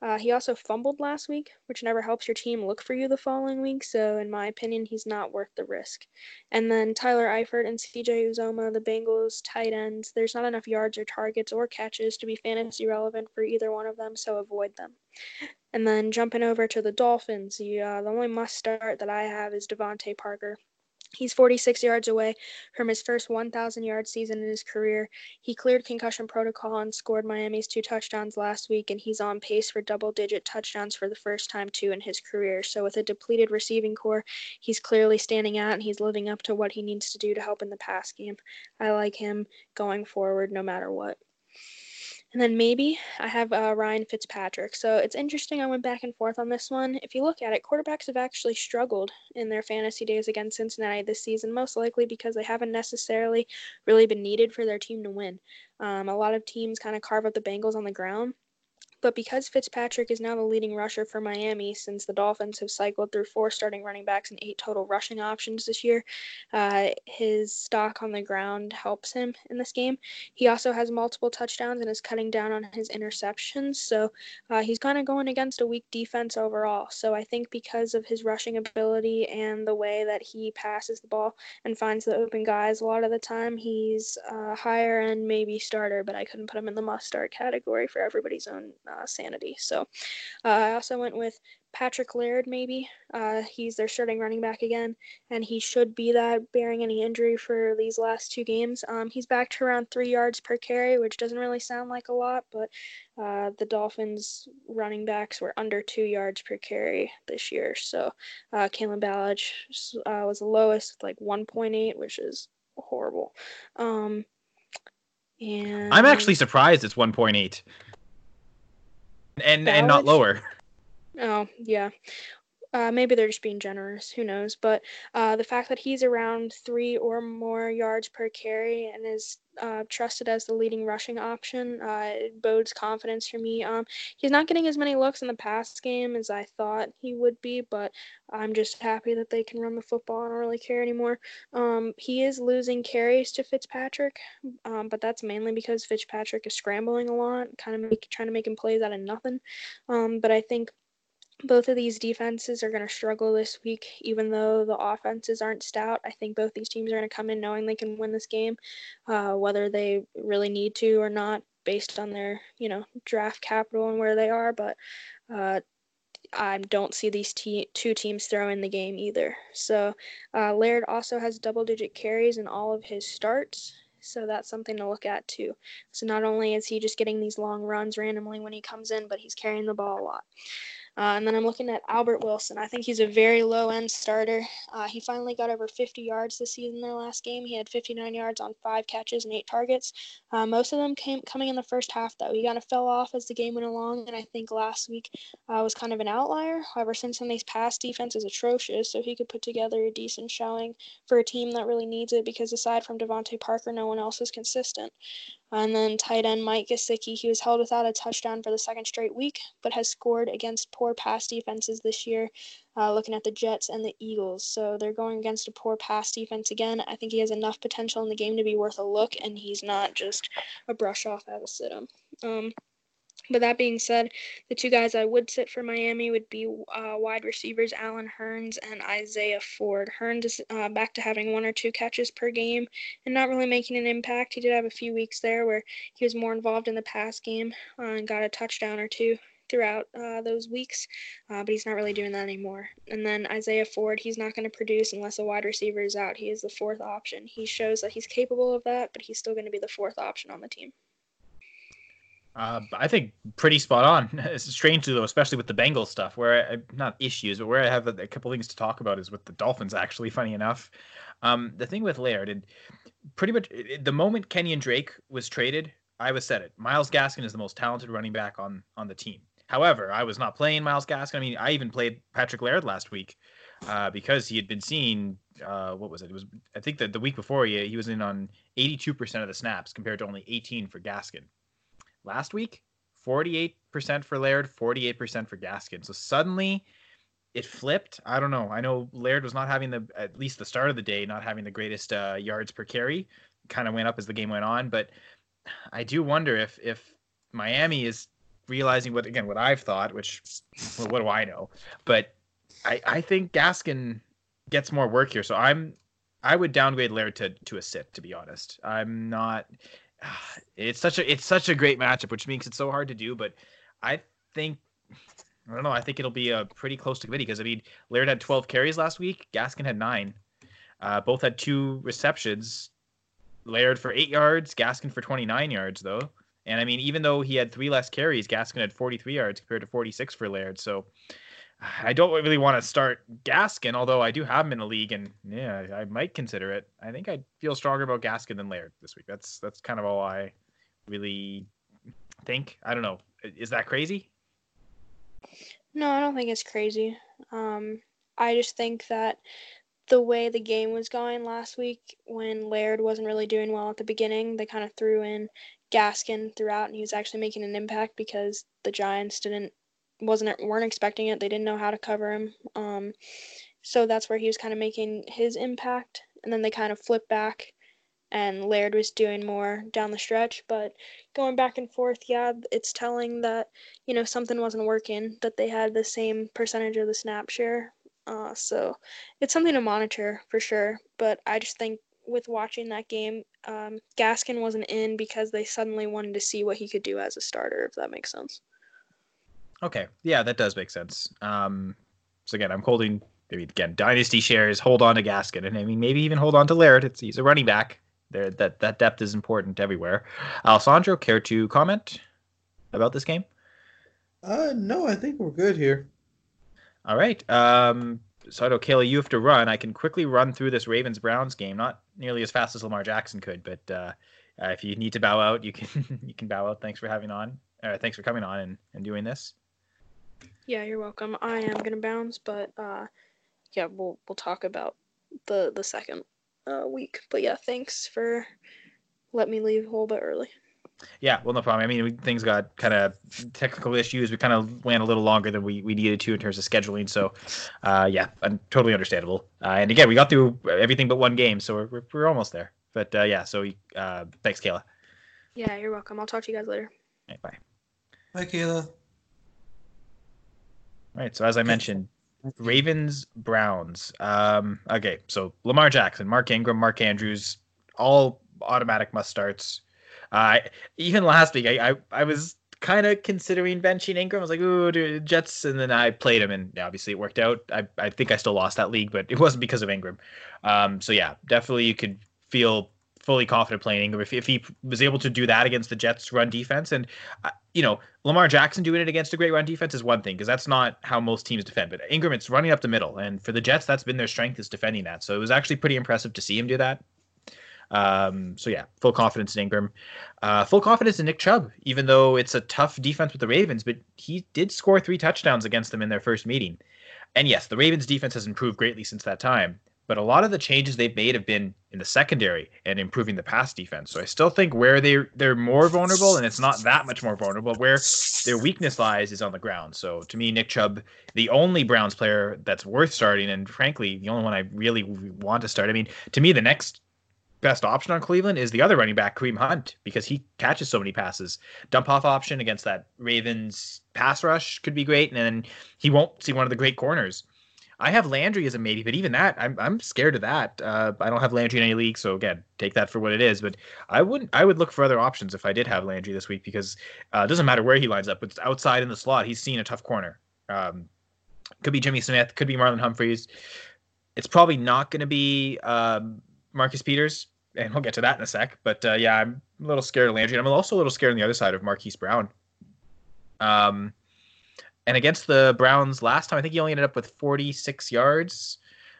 uh, he also fumbled last week, which never helps your team look for you the following week. So in my opinion, he's not worth the risk. And then Tyler Eifert and CJ Uzomah, the Bengals tight ends, there's not enough yards or targets or catches to be fantasy relevant for either one of them, so avoid them. And then jumping over to the Dolphins, the, uh, the only must start that I have is DeVante Parker. He's 46 yards away from his first 1,000 yard season in his career. He cleared concussion protocol and scored Miami's two touchdowns last week, and he's on pace for double digit touchdowns for the first time, too, in his career. So, with a depleted receiving core, he's clearly standing out and he's living up to what he needs to do to help in the pass game. I like him going forward no matter what. And then maybe I have uh, Ryan Fitzpatrick. So it's interesting. I went back and forth on this one. If you look at it, quarterbacks have actually struggled in their fantasy days against Cincinnati this season, most likely because they haven't necessarily really been needed for their team to win. Um, a lot of teams kind of carve up the Bengals on the ground. But because Fitzpatrick is now the leading rusher for Miami since the Dolphins have cycled through four starting running backs and eight total rushing options this year, uh, his stock on the ground helps him in this game. He also has multiple touchdowns and is cutting down on his interceptions. So uh, he's kind of going against a weak defense overall. So I think because of his rushing ability and the way that he passes the ball and finds the open guys, a lot of the time he's uh, higher end, maybe starter, but I couldn't put him in the must start category for everybody's own uh, sanity. So uh, I also went with Patrick Laird, maybe. Uh, he's their starting running back again, and he should be that, bearing any injury for these last two games. Um, he's back to around three yards per carry, which doesn't really sound like a lot, but uh, the Dolphins' running backs were under two yards per carry this year. So uh, Kalen Ballage uh, was the lowest with like 1.8, which is horrible. Um, and I'm actually surprised it's 1.8 and and not lower. Oh yeah. Uh, maybe they're just being generous. Who knows? But uh, the fact that he's around three or more yards per carry and is uh, trusted as the leading rushing option uh, bodes confidence for me. Um, he's not getting as many looks in the past game as I thought he would be, but I'm just happy that they can run the football. I don't really care anymore. Um, he is losing carries to Fitzpatrick, um, but that's mainly because Fitzpatrick is scrambling a lot, kind of make, trying to make him plays out of nothing. Um, but I think both of these defenses are going to struggle this week, even though the offenses aren't stout. I think both these teams are going to come in knowing they can win this game, uh, whether they really need to or not, based on their you know draft capital and where they are. But uh, I don't see these te- two teams throwing the game either. So uh, Laird also has double-digit carries in all of his starts. So that's something to look at too. So not only is he just getting these long runs randomly when he comes in, but he's carrying the ball a lot. Uh, and then I'm looking at Albert Wilson. I think he's a very low end starter. Uh, he finally got over 50 yards this season. Their last game, he had 59 yards on five catches and eight targets. Uh, most of them came coming in the first half, though. He kind of fell off as the game went along, and I think last week uh, was kind of an outlier. However, since these past defense is atrocious, so he could put together a decent showing for a team that really needs it because aside from DeVante Parker, no one else is consistent. And then tight end Mike Gesicki, he was held without a touchdown for the second straight week, but has scored against poor pass defenses this year, uh, looking at the Jets and the Eagles. So they're going against a poor pass defense again. I think he has enough potential in the game to be worth a look, and he's not just a brush off at a sit him. Um, but that being said, the two guys I would sit for Miami would be uh, wide receivers Allen Hurns and Isaiah Ford. Hurns is uh, back to having one or two catches per game and not really making an impact. He did have a few weeks there where he was more involved in the pass game uh, and got a touchdown or two throughout uh, those weeks, uh, but he's not really doing that anymore. And then Isaiah Ford, he's not going to produce unless a wide receiver is out. He is the fourth option. He shows that he's capable of that, but he's still going to be the fourth option on the team. Uh, I think pretty spot on. It's strange though, especially with the Bengals stuff, where I, not issues, but where I have a, a couple things to talk about is with the Dolphins. Actually, funny enough, um, the thing with Laird, and pretty much the moment Kenyan Drake was traded, I was said it. Myles Gaskin is the most talented running back on on the team. However, I was not playing Myles Gaskin. I mean, I even played Patrick Laird last week uh, because he had been seen uh, what was it? It was I think that the week before he he was in on 82% of the snaps compared to only 18 for Gaskin. Last week, 48% for Laird, 48% for Gaskin. So suddenly it flipped. I don't know. I know Laird was not having the at least the start of the day not having the greatest uh, yards per carry. Kind of went up as the game went on, but I do wonder if if Miami is realizing what again what I've thought, which well, what do I know? But I I think Gaskin gets more work here, so I'm I would downgrade Laird to to a sit. To be honest, I'm not. It's such a it's such a great matchup, which makes it so hard to do. But I think I don't know. I think it'll be a pretty close to committee because I mean Laird had 12 carries last week. Gaskin had nine. Uh, both had two receptions. Laird for eight yards, Gaskin for 29 yards though. And I mean, even though he had three less carries, Gaskin had 43 yards compared to 46 for Laird. So I don't really want to start Gaskin, although I do have him in the league, and yeah, I might consider it. I think I feel stronger about Gaskin than Laird this week. That's that's kind of all I really think. I don't know. Is that crazy? No, I don't think it's crazy. Um, I just think that the way the game was going last week, when Laird wasn't really doing well at the beginning, they kind of threw in Gaskin throughout, and he was actually making an impact because the Giants didn't wasn't weren't expecting it. They didn't know how to cover him. Um, so that's where he was kind of making his impact, and then they kind of flipped back, and Laird was doing more down the stretch. But going back and forth, yeah, it's telling that you know something wasn't working. That they had the same percentage of the snap share. Uh, so it's something to monitor for sure. But I just think with watching that game, um, Gaskin wasn't in because they suddenly wanted to see what he could do as a starter, if that makes sense. Okay, yeah, that does make sense. Um, so again, I'm holding maybe again dynasty shares. Hold on to Gaskin, and I mean maybe even hold on to Laird. It's he's a running back. There, that that depth is important everywhere. Alessandro, care to comment about this game? Uh, no, I think we're good here. All right. Um, so I know Kayla, you have to run. I can quickly run through this Ravens Browns game, not nearly as fast as Lamar Jackson could, but uh, uh, if you need to bow out, you can you can bow out. Thanks for having on. Uh, thanks for coming on and, and doing this. Yeah, you're welcome. I am gonna bounce, but uh, yeah, we'll we'll talk about the the second uh, week. But yeah, thanks for letting me leave a little bit early. Yeah, well, no problem. I mean, we, things got kind of technical issues. We kind of went a little longer than we, we needed to in terms of scheduling. So, uh, yeah, totally understandable. Uh, and again, we got through everything but one game, so we're, we're, we're almost there. But uh, yeah, so uh, thanks, Kayla. Yeah, you're welcome. I'll talk to you guys later. Right, bye. Bye, Kayla. Right. So as I mentioned, Ravens Browns. Um, okay, so Lamar Jackson, Mark Ingram, Mark Andrews, all automatic must starts. Uh, even last week, I I, I was kind of considering benching Ingram. I was like, ooh, dude, Jets, and then I played him, and obviously it worked out. I I think I still lost that league, but it wasn't because of Ingram. Um, so yeah, definitely you could feel fully confident playing Ingram if, if he was able to do that against the Jets' run defense. And, you know, Lamar Jackson doing it against a great run defense is one thing because that's not how most teams defend. But Ingram, it's running up the middle. And for the Jets, that's been their strength is defending that. So it was actually pretty impressive to see him do that. Um, so yeah, full confidence in Ingram. Uh, full confidence in Nick Chubb, even though it's a tough defense with the Ravens, but he did score three touchdowns against them in their first meeting. And yes, the Ravens defense has improved greatly since that time but a lot of the changes they've made have been in the secondary and improving the pass defense. So I still think where they they're more vulnerable, and it's not that much more vulnerable. Where their weakness lies is on the ground. So to me, Nick Chubb, the only Browns player that's worth starting, and frankly, the only one I really want to start. I mean, to me, the next best option on Cleveland is the other running back, Kareem Hunt, because he catches so many passes. Dump off option against that Ravens pass rush could be great, and then he won't see one of the great corners. I have Landry as a maybe, but even that, I'm I'm scared of that. Uh, I don't have Landry in any league, so again, take that for what it is. But I wouldn't. I would look for other options if I did have Landry this week because uh, it doesn't matter where he lines up. It's outside in the slot. He's seen a tough corner. Um, could be Jimmy Smith. Could be Marlon Humphreys. It's probably not going to be um, Marcus Peters, and we'll get to that in a sec. But uh, yeah, I'm a little scared of Landry, and I'm also a little scared on the other side of Marquise Brown. Um, and against the Browns last time, I think he only ended up with 46 yards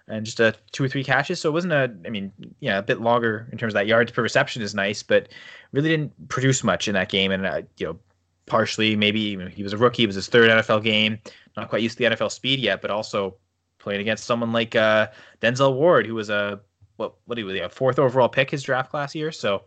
and just a two or three catches. So it wasn't a, I mean, yeah, a bit longer in terms of that yards per reception is nice, but really didn't produce much in that game. And uh, you know, partially maybe he was a rookie. It was his third NFL game. Not quite used to the NFL speed yet, but also playing against someone like uh, Denzel Ward, who was a what what he was a fourth overall pick his draft class year. So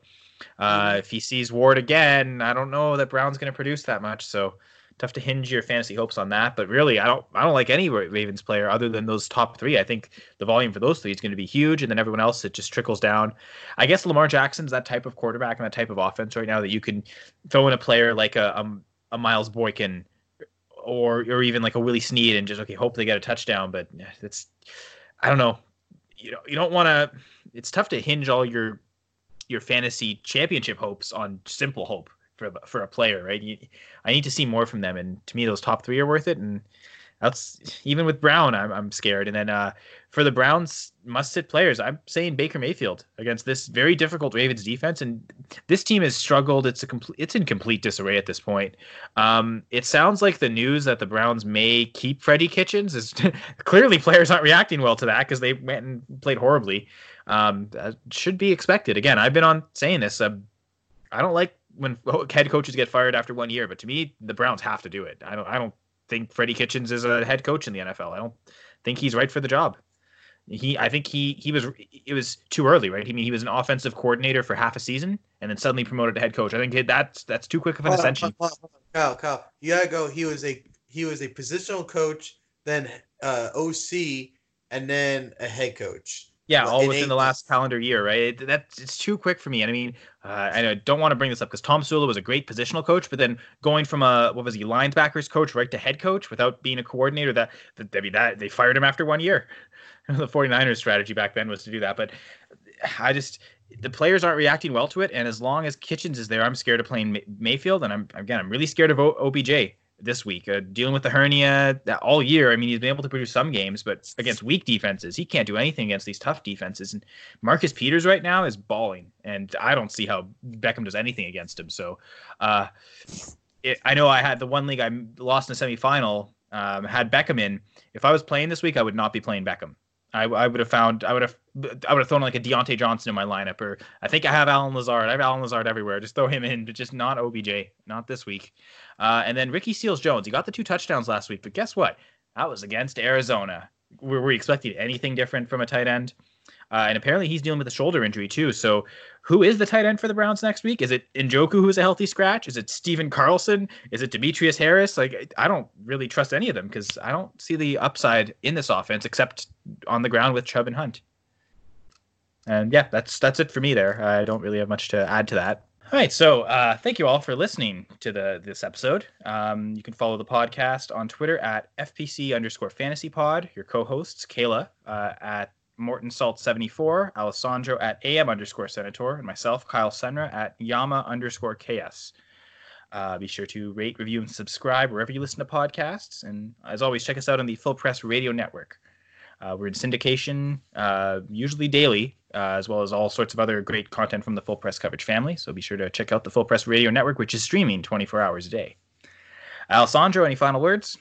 uh, if he sees Ward again, I don't know that Brown's going to produce that much. So tough to hinge your fantasy hopes on that. But really, I don't I don't like any Ravens player other than those top three. I think the volume for those three is going to be huge, and then everyone else it just trickles down. I guess Lamar Jackson's that type of quarterback and that type of offense right now that you can throw in a player like a a, a Miles Boykin or or even like a Willie Snead and just okay hope they get a touchdown. But it's I don't know. You know you don't want to. It's tough to hinge all your your fantasy championship hopes on simple hope for for a player, right? You, I need to see more from them, and to me, those top three are worth it. And that's even with Brown, I'm I'm scared. And then uh, for the Browns must sit players, I'm saying Baker Mayfield against this very difficult Ravens defense, and this team has struggled. It's a complete, it's in complete disarray at this point. Um, it sounds like the news that the Browns may keep Freddie Kitchens is clearly players aren't reacting well to that because they went and played horribly. Um, should be expected. Again, I've been on saying this. Uh, I don't like when head coaches get fired after one year, but to me, the Browns have to do it. I don't I don't think Freddie Kitchens is a head coach in the NFL. I don't think he's right for the job. He I think he he was it was too early, right? I mean, he was an offensive coordinator for half a season and then suddenly promoted to head coach. I think that's that's too quick of an ascension. Kyle, Kyle, you gotta go. He was a he was a positional coach, then uh, OC, and then a head coach. Yeah, all within the last calendar year, right? That's it's too quick for me. And I mean, uh, I don't want to bring this up because Tomsula was a great positional coach, but then going from a what was he linebackers coach right to head coach without being a coordinator, that, that I mean that they fired him after one year. the 49ers strategy back then was to do that, but I just the players aren't reacting well to it, and as long as Kitchens is there, I'm scared of playing Mayfield, and I'm again I'm really scared of o- OBJ this week, uh, dealing with the hernia all year. I mean, he's been able to produce some games, but against weak defenses, he can't do anything against these tough defenses. And Marcus Peters right now is balling, and I don't see how Beckham does anything against him. So, uh, it, I know I had the one league I lost in the semifinal, um, had Beckham in. If I was playing this week, I would not be playing Beckham. I, I would have found I would have I would have thrown like a Diontae Johnson in my lineup, or I think I have Allen Lazard. I have Allen Lazard everywhere. Just throw him in, but just not OBJ, not this week. Uh, and then Ricky Seals Jones. He got the two touchdowns last week, but guess what? That was against Arizona. Were we expecting anything different from a tight end? Uh, and apparently he's dealing with a shoulder injury too. So who is the tight end for the Browns next week? Is it Njoku who's a healthy scratch? Is it Stephen Carlson? Is it Demetrius Harris? Like I don't really trust any of them because I don't see the upside in this offense except on the ground with Chubb and Hunt. And yeah, that's that's it for me there. I don't really have much to add to that. All right, so uh, thank you all for listening to the this episode. Um, you can follow the podcast on Twitter at FPC underscore Fantasy Pod. Your co-hosts Kayla uh, at Morton Salt 74, Alessandro at AM underscore Senator, and myself, Kyle Senra at Yama underscore KS. Uh, be sure to rate, review, and subscribe wherever you listen to podcasts. And as always, check us out on the Full Press Radio Network. Uh, we're in syndication, uh, usually daily, uh, as well as all sorts of other great content from the Full Press coverage family. So be sure to check out the Full Press Radio Network, which is streaming 24 hours a day. Alessandro, any final words?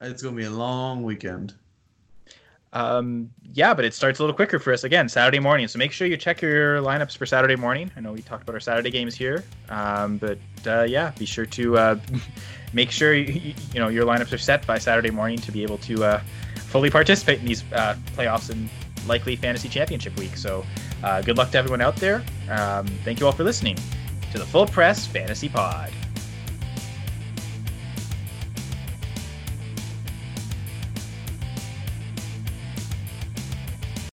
It's going to be a long weekend. Um, yeah, but it starts a little quicker for us again Saturday morning. So make sure you check your lineups for Saturday morning. I know we talked about our Saturday games here, um, but uh, yeah, be sure to uh, make sure you, you, know your lineups are set by Saturday morning to be able to uh, fully participate in these uh, playoffs and likely fantasy championship week. So uh, good luck to everyone out there. Um, thank you all for listening to the Full Press Fantasy Pod.